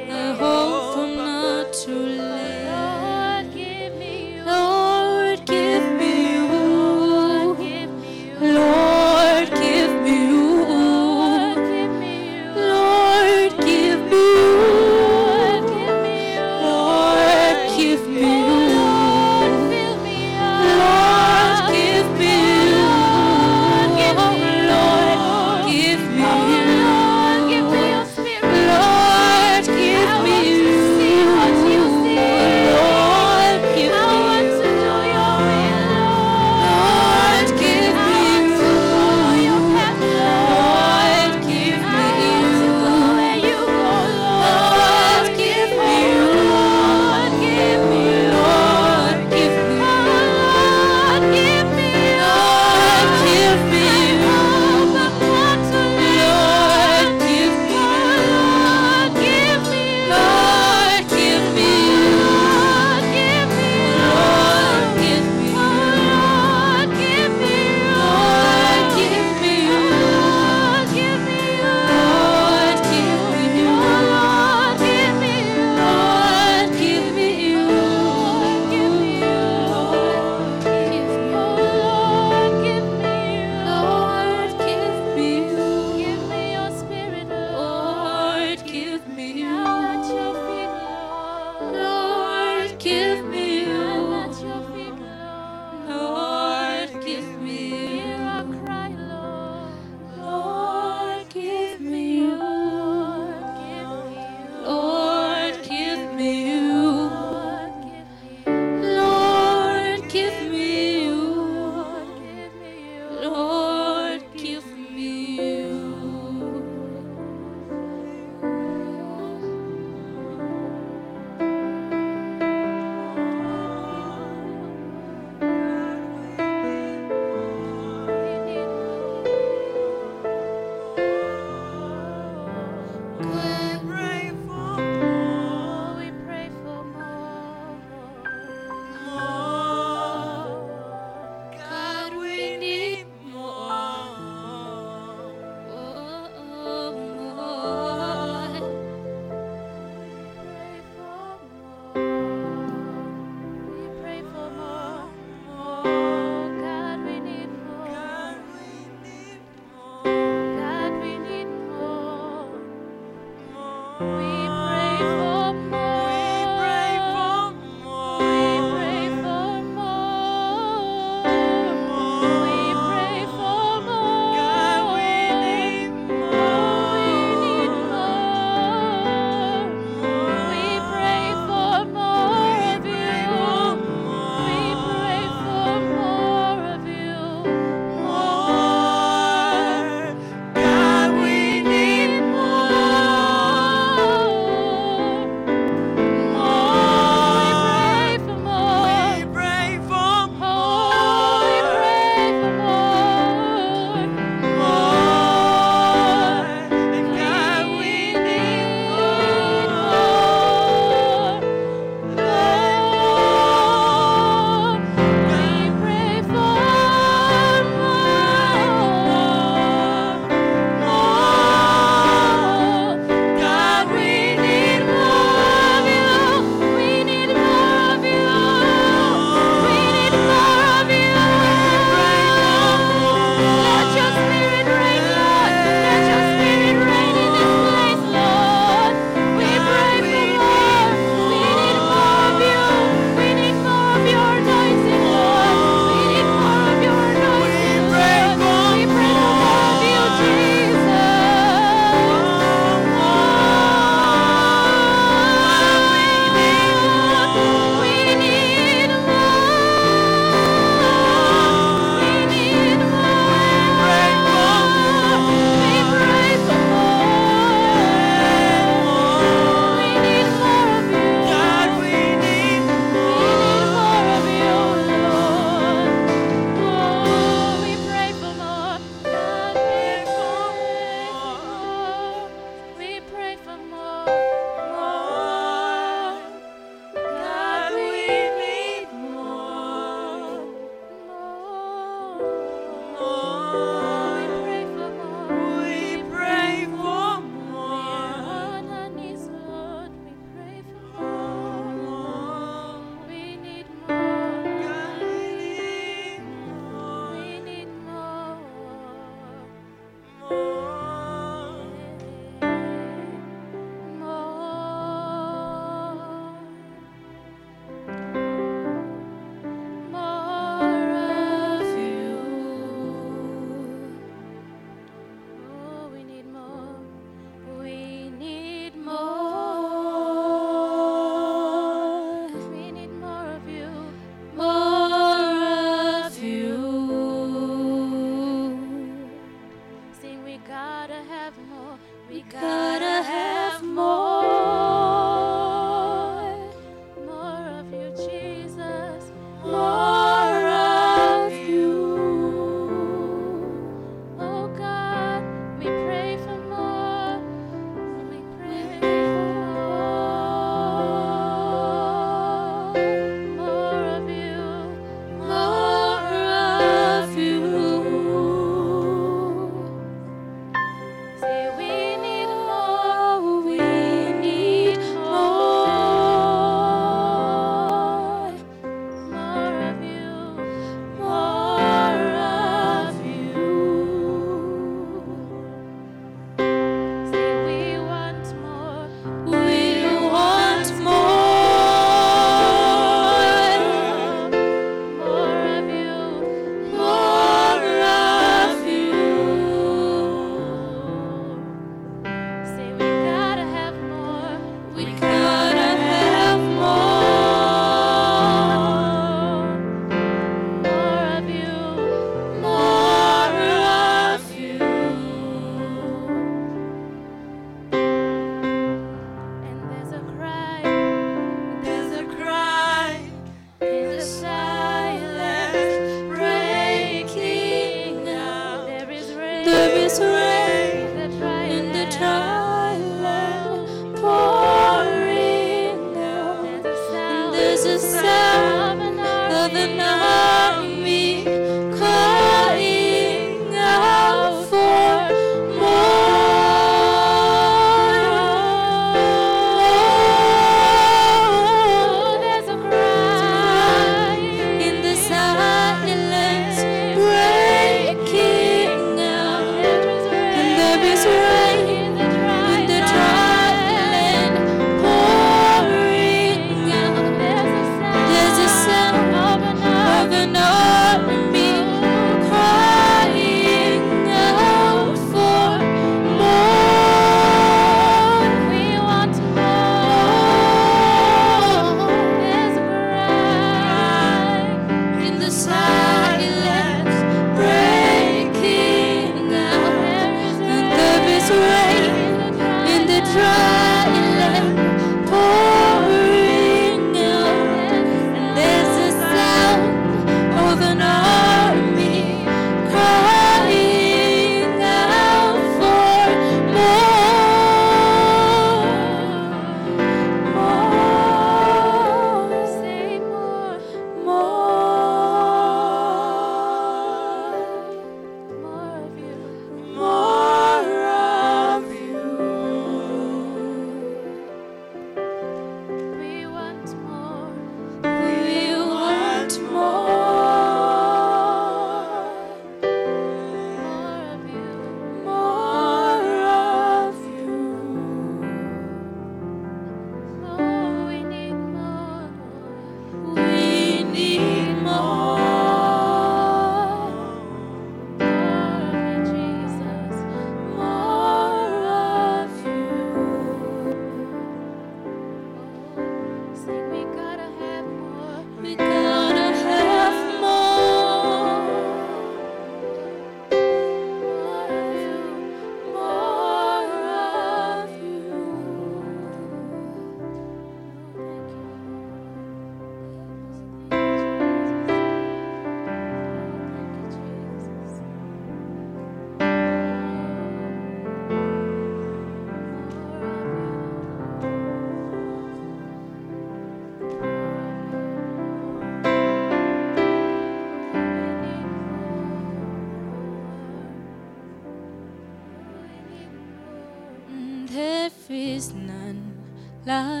Like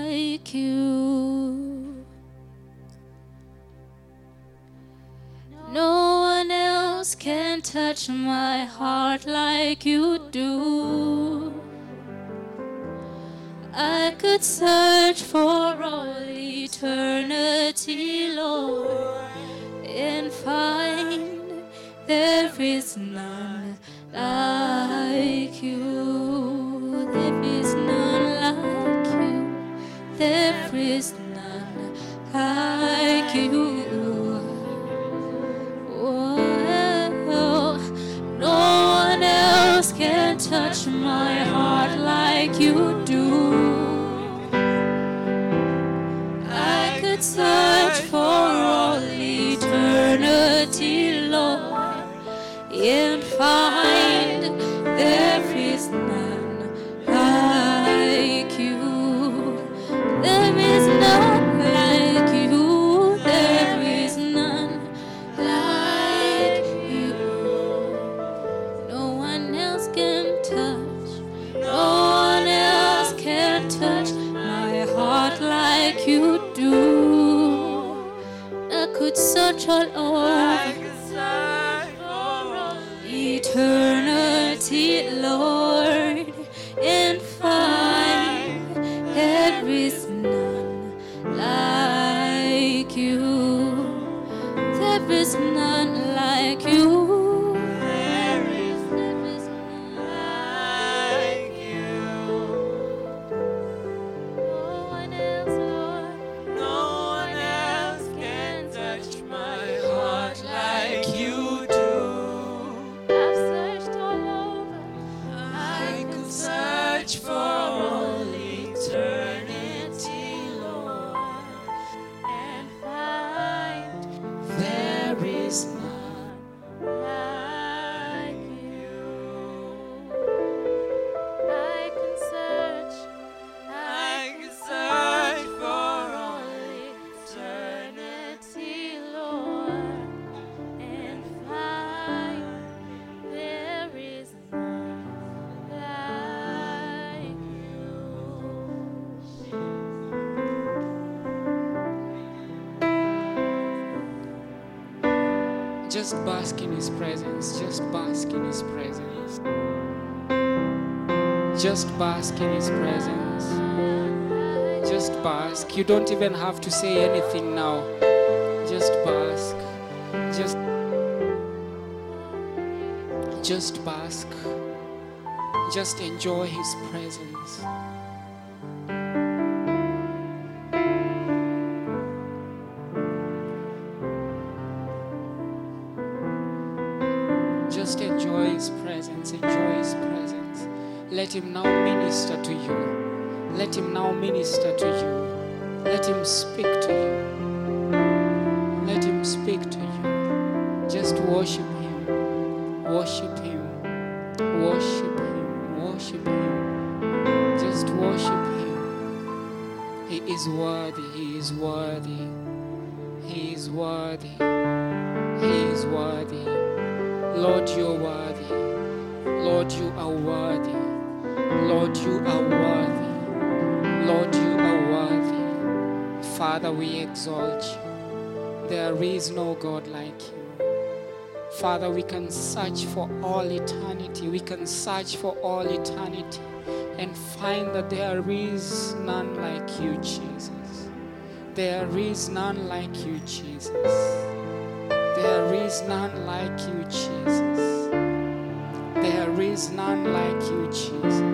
is none Just bask in His presence. Just bask in His presence. Just bask in His presence. Just bask. You don't even have to say anything now. Just bask. Just just bask. Just enjoy His presence. Let Him now minister to you. Let Him now minister to you. Let Him speak to you. We exalt you. There is no God like you. Father, we can search for all eternity. We can search for all eternity and find that there is none like you, Jesus. There is none like you, Jesus. There is none like you, Jesus. There is none like you, Jesus.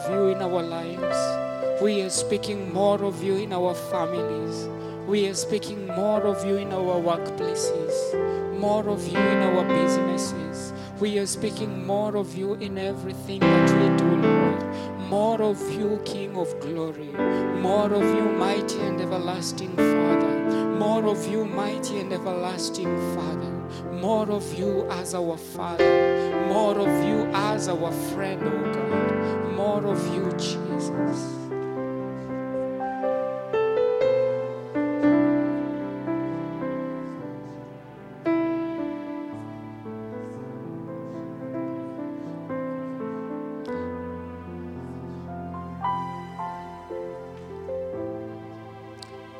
Of you in our lives. We are speaking more of you in our families. We are speaking more of you in our workplaces, more of you in our businesses. We are speaking more of you in everything that we do, Lord. More of you, King of glory. More of you, mighty and everlasting Father. More of you, mighty and everlasting Father. More of you as our Father. More of you as our friend, oh God more of you, Jesus.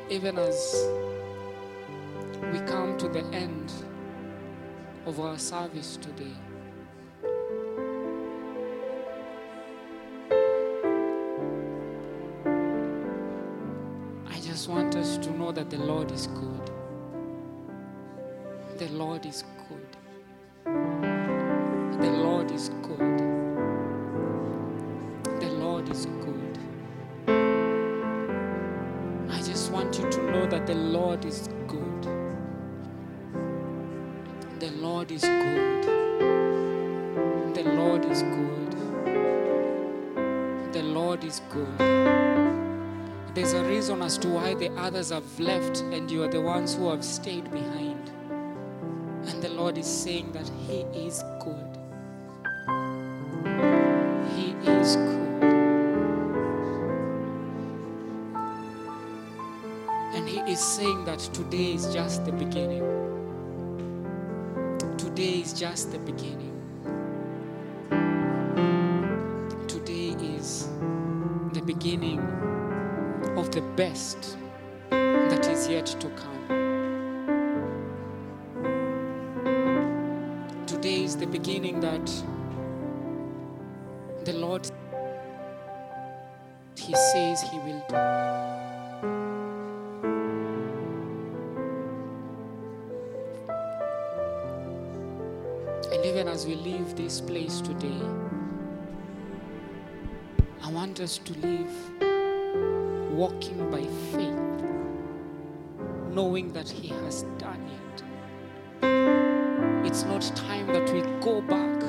Even as we come to the end of our service today. Lord is good. The Lord is good. Reason as to why the others have left and you are the ones who have stayed behind. And the Lord is saying that He is good. He is good. And He is saying that today is just the beginning. Today is just the beginning. Today is the beginning the best that is yet to come. Today is the beginning that the Lord He says He will do. And even as we leave this place today, I want us to live walking by faith, knowing that He has done it. It's not time that we go back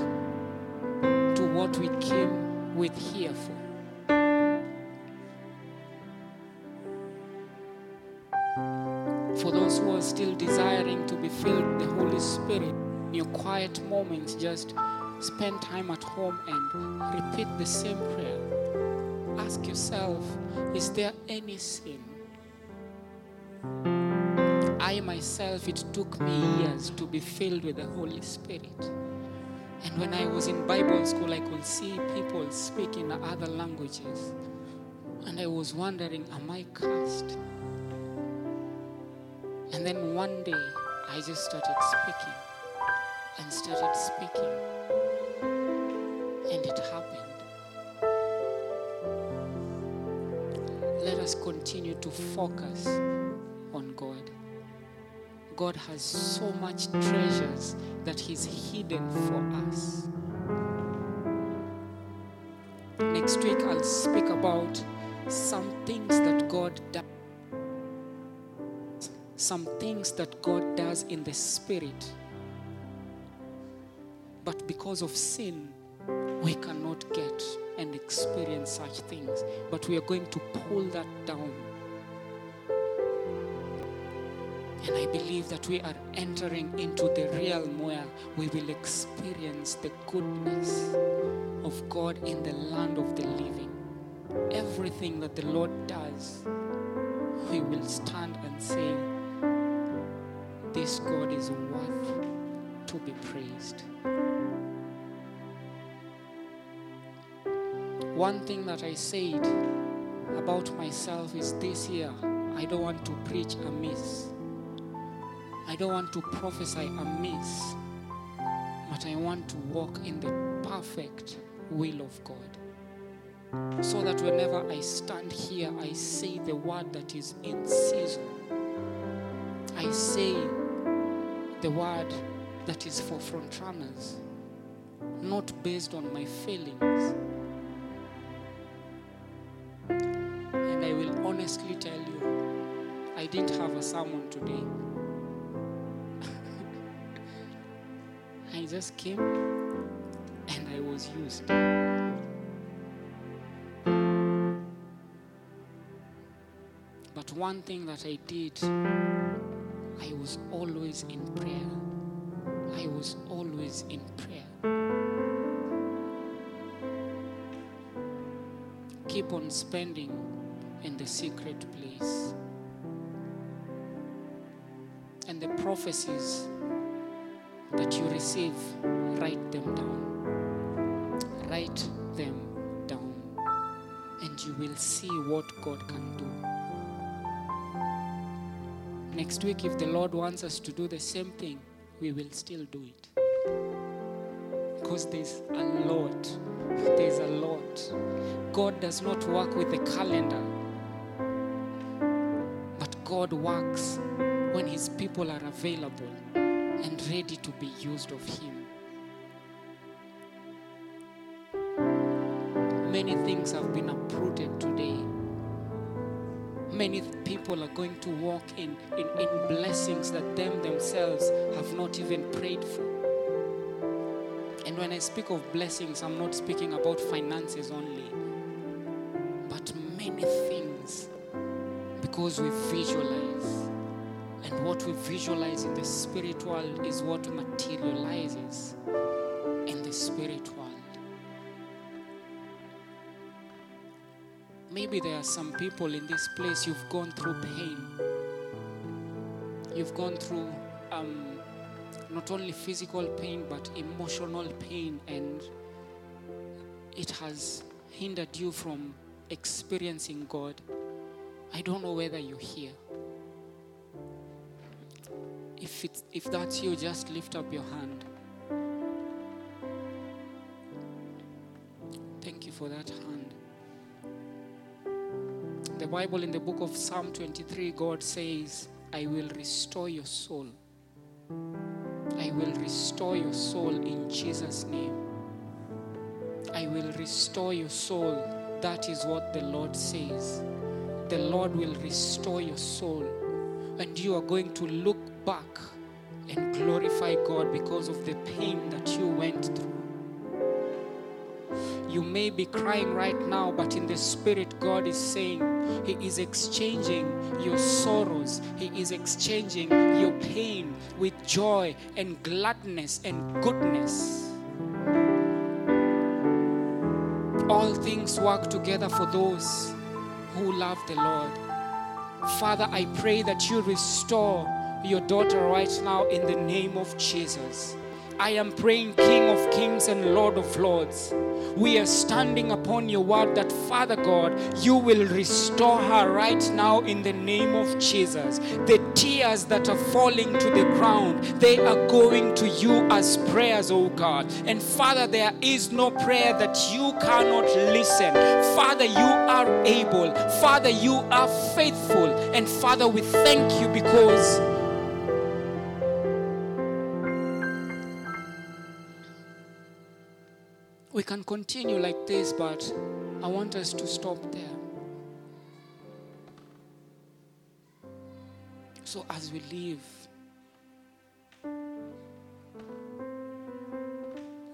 to what we came with here for. For those who are still desiring to be filled with the Holy Spirit, in your quiet moments, just spend time at home and repeat the same prayer. Ask yourself, is there any sin? I myself, it took me years to be filled with the Holy Spirit. And when I was in Bible school, I could see people speak in other languages. And I was wondering, am I cursed? And then one day, I just started speaking and started speaking. And it happened. Continue to focus on God. God has so much treasures that He's hidden for us. Next week, I'll speak about some things that God does. Some things that God does in the spirit. But because of sin, we cannot get and experience such things. But we are going to pull that down. And I believe that we are entering into the realm where we will experience the goodness of God in the land of the living. Everything that the Lord does, we will stand and say, This God is worth to be praised. One thing that I said about myself is this year, I don't want to preach amiss. I don't want to prophesy amiss, but I want to walk in the perfect will of God. So that whenever I stand here, I say the word that is in season. I say the word that is for front runners, not based on my feelings. Didn't have a sermon today. I just came and I was used. But one thing that I did, I was always in prayer. I was always in prayer. Keep on spending in the secret place. Prophecies that you receive, write them down. Write them down. And you will see what God can do. Next week, if the Lord wants us to do the same thing, we will still do it. Because there's a lot. There's a lot. God does not work with the calendar, but God works His people are available and ready to be used of Him. Many things have been uprooted today. Many people are going to walk in, in, in blessings that them themselves have not even prayed for. And when I speak of blessings, I'm not speaking about finances only, but many things because we visualize. What we visualize in the spirit world is what materializes in the spirit world. Maybe there are some people in this place you've gone through pain. You've gone through um, not only physical pain but emotional pain, and it has hindered you from experiencing God. I don't know whether you're here. If, it's, if that's you, just lift up your hand. Thank you for that hand. The Bible in the book of Psalm 23, God says, I will restore your soul. I will restore your soul in Jesus' name. I will restore your soul. That is what the Lord says. The Lord will restore your soul. And you are going to look back and glorify God because of the pain that you went through. You may be crying right now, but in the spirit, God is saying, He is exchanging your sorrows, He is exchanging your pain with joy and gladness and goodness. All things work together for those who love the Lord. Father, I pray that you restore your daughter right now in the name of Jesus. I am praying, King of Kings and Lord of Lords. We are standing upon your word that, Father God, you will restore her right now in the name of Jesus. The tears that are falling to the ground, they are going to you as prayers, oh God. And Father, there is no prayer that you cannot listen. Father, you are able. Father, you are faithful. And Father, we thank you because. We can continue like this, but I want us to stop there. So, as we leave,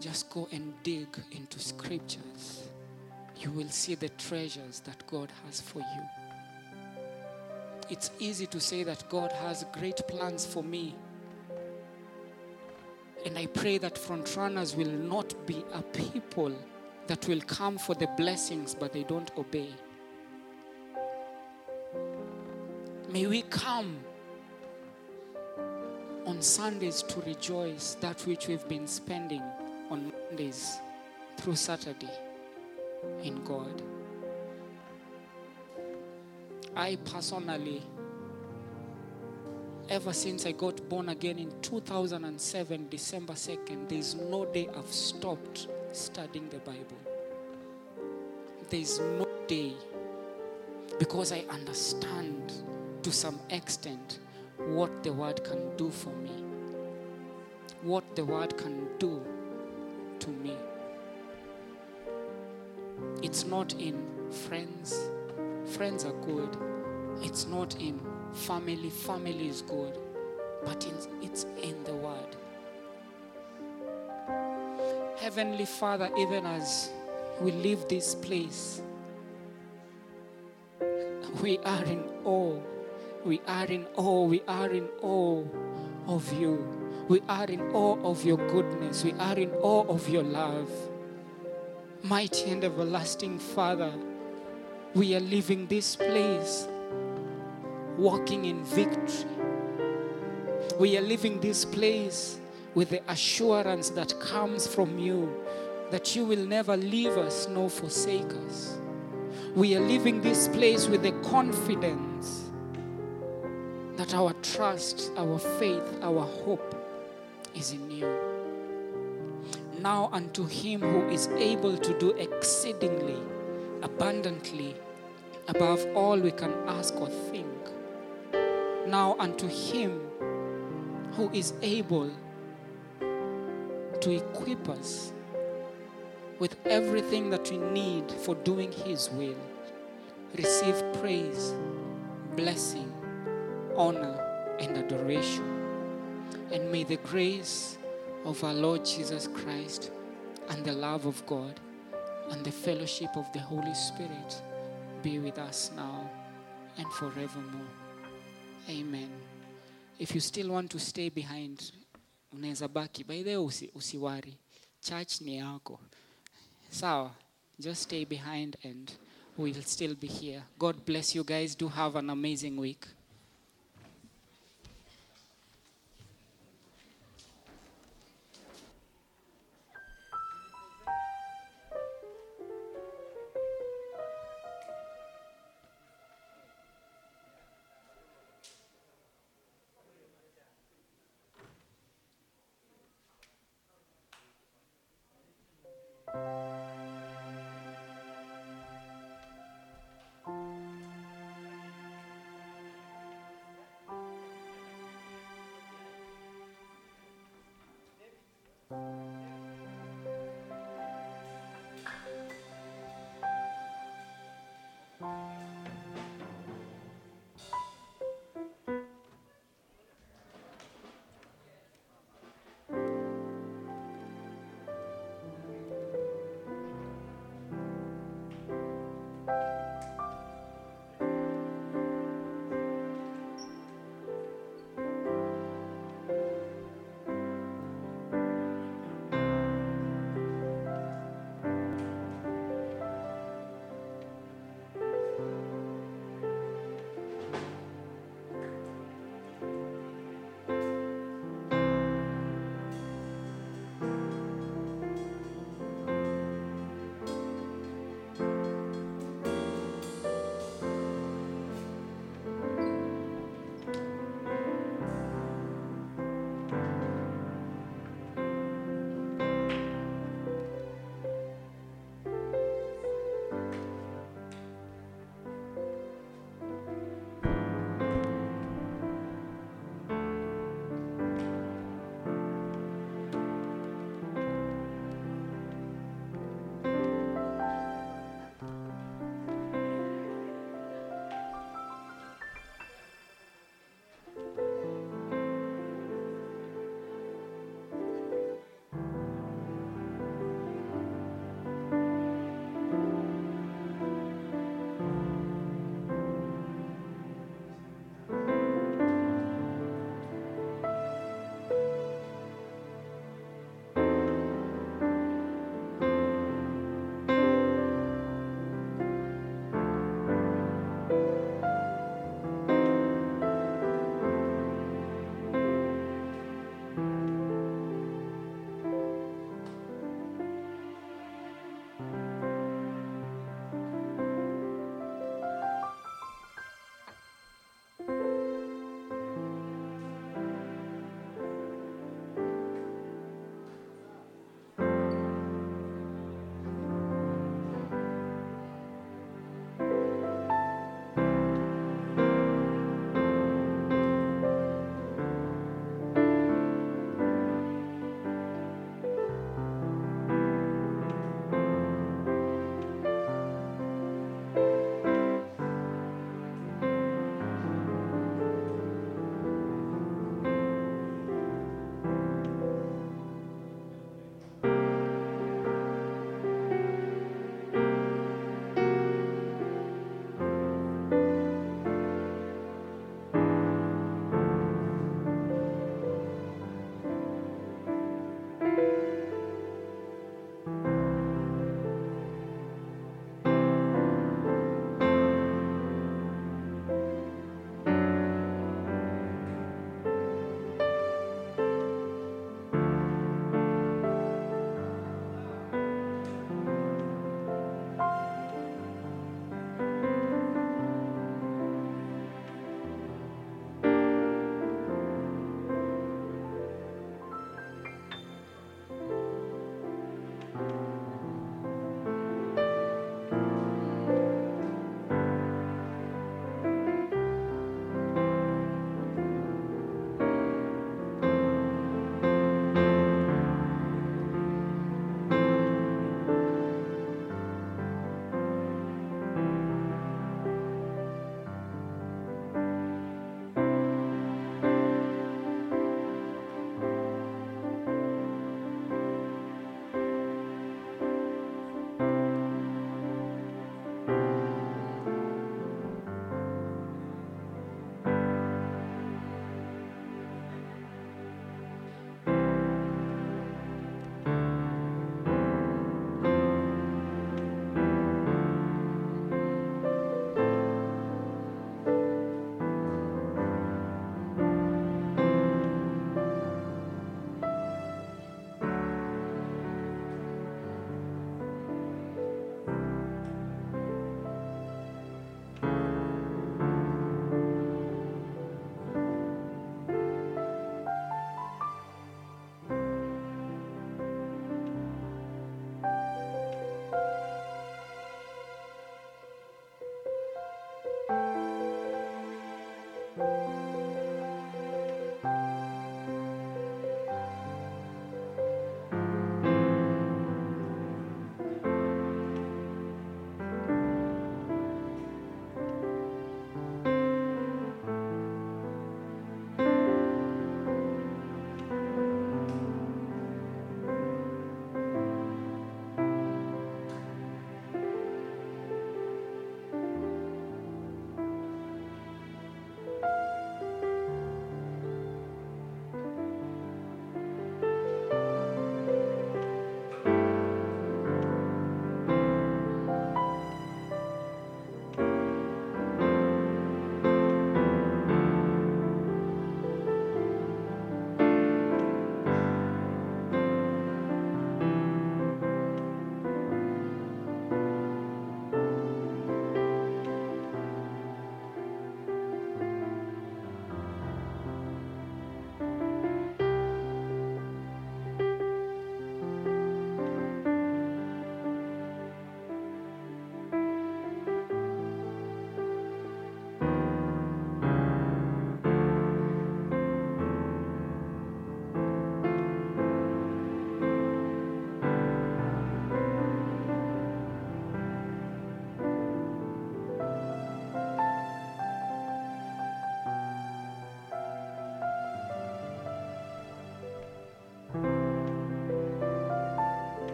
just go and dig into scriptures. You will see the treasures that God has for you. It's easy to say that God has great plans for me. And I pray that frontrunners will not be a people that will come for the blessings but they don't obey. May we come on Sundays to rejoice that which we've been spending on Mondays through Saturday in God. I personally ever since I got born again in 2007, December 2nd, there's no day I've stopped studying the Bible. There's no day because I understand to some extent what the Word can do for me, what the Word can do to me. It's not in friends, friends are good. It's not in family family is good but it's in the word. Heavenly father even as we leave this place we are in awe. We are in awe. We are in awe of you. We are in awe of your goodness. We are in awe of your love. Mighty and everlasting father we are leaving this place walking in victory. We are leaving this place with the assurance that comes from you that you will never leave us nor forsake us. We are leaving this place with the confidence that our trust, our faith, our hope is in you. Now unto him who is able to do exceedingly abundantly above all we can ask or think. Now unto him who is able to equip us with everything that we need for doing his will. Receive praise, blessing, honor, and adoration. And may the grace of our Lord Jesus Christ and the love of God and the fellowship of the Holy Spirit be with us now and forevermore. Amen. If you still want to stay behind, unaweza baki. By the way, usi, usiwari. Church ni yako. Sawa. Just stay behind and we'll still be here. God bless you guys. Do have an amazing week.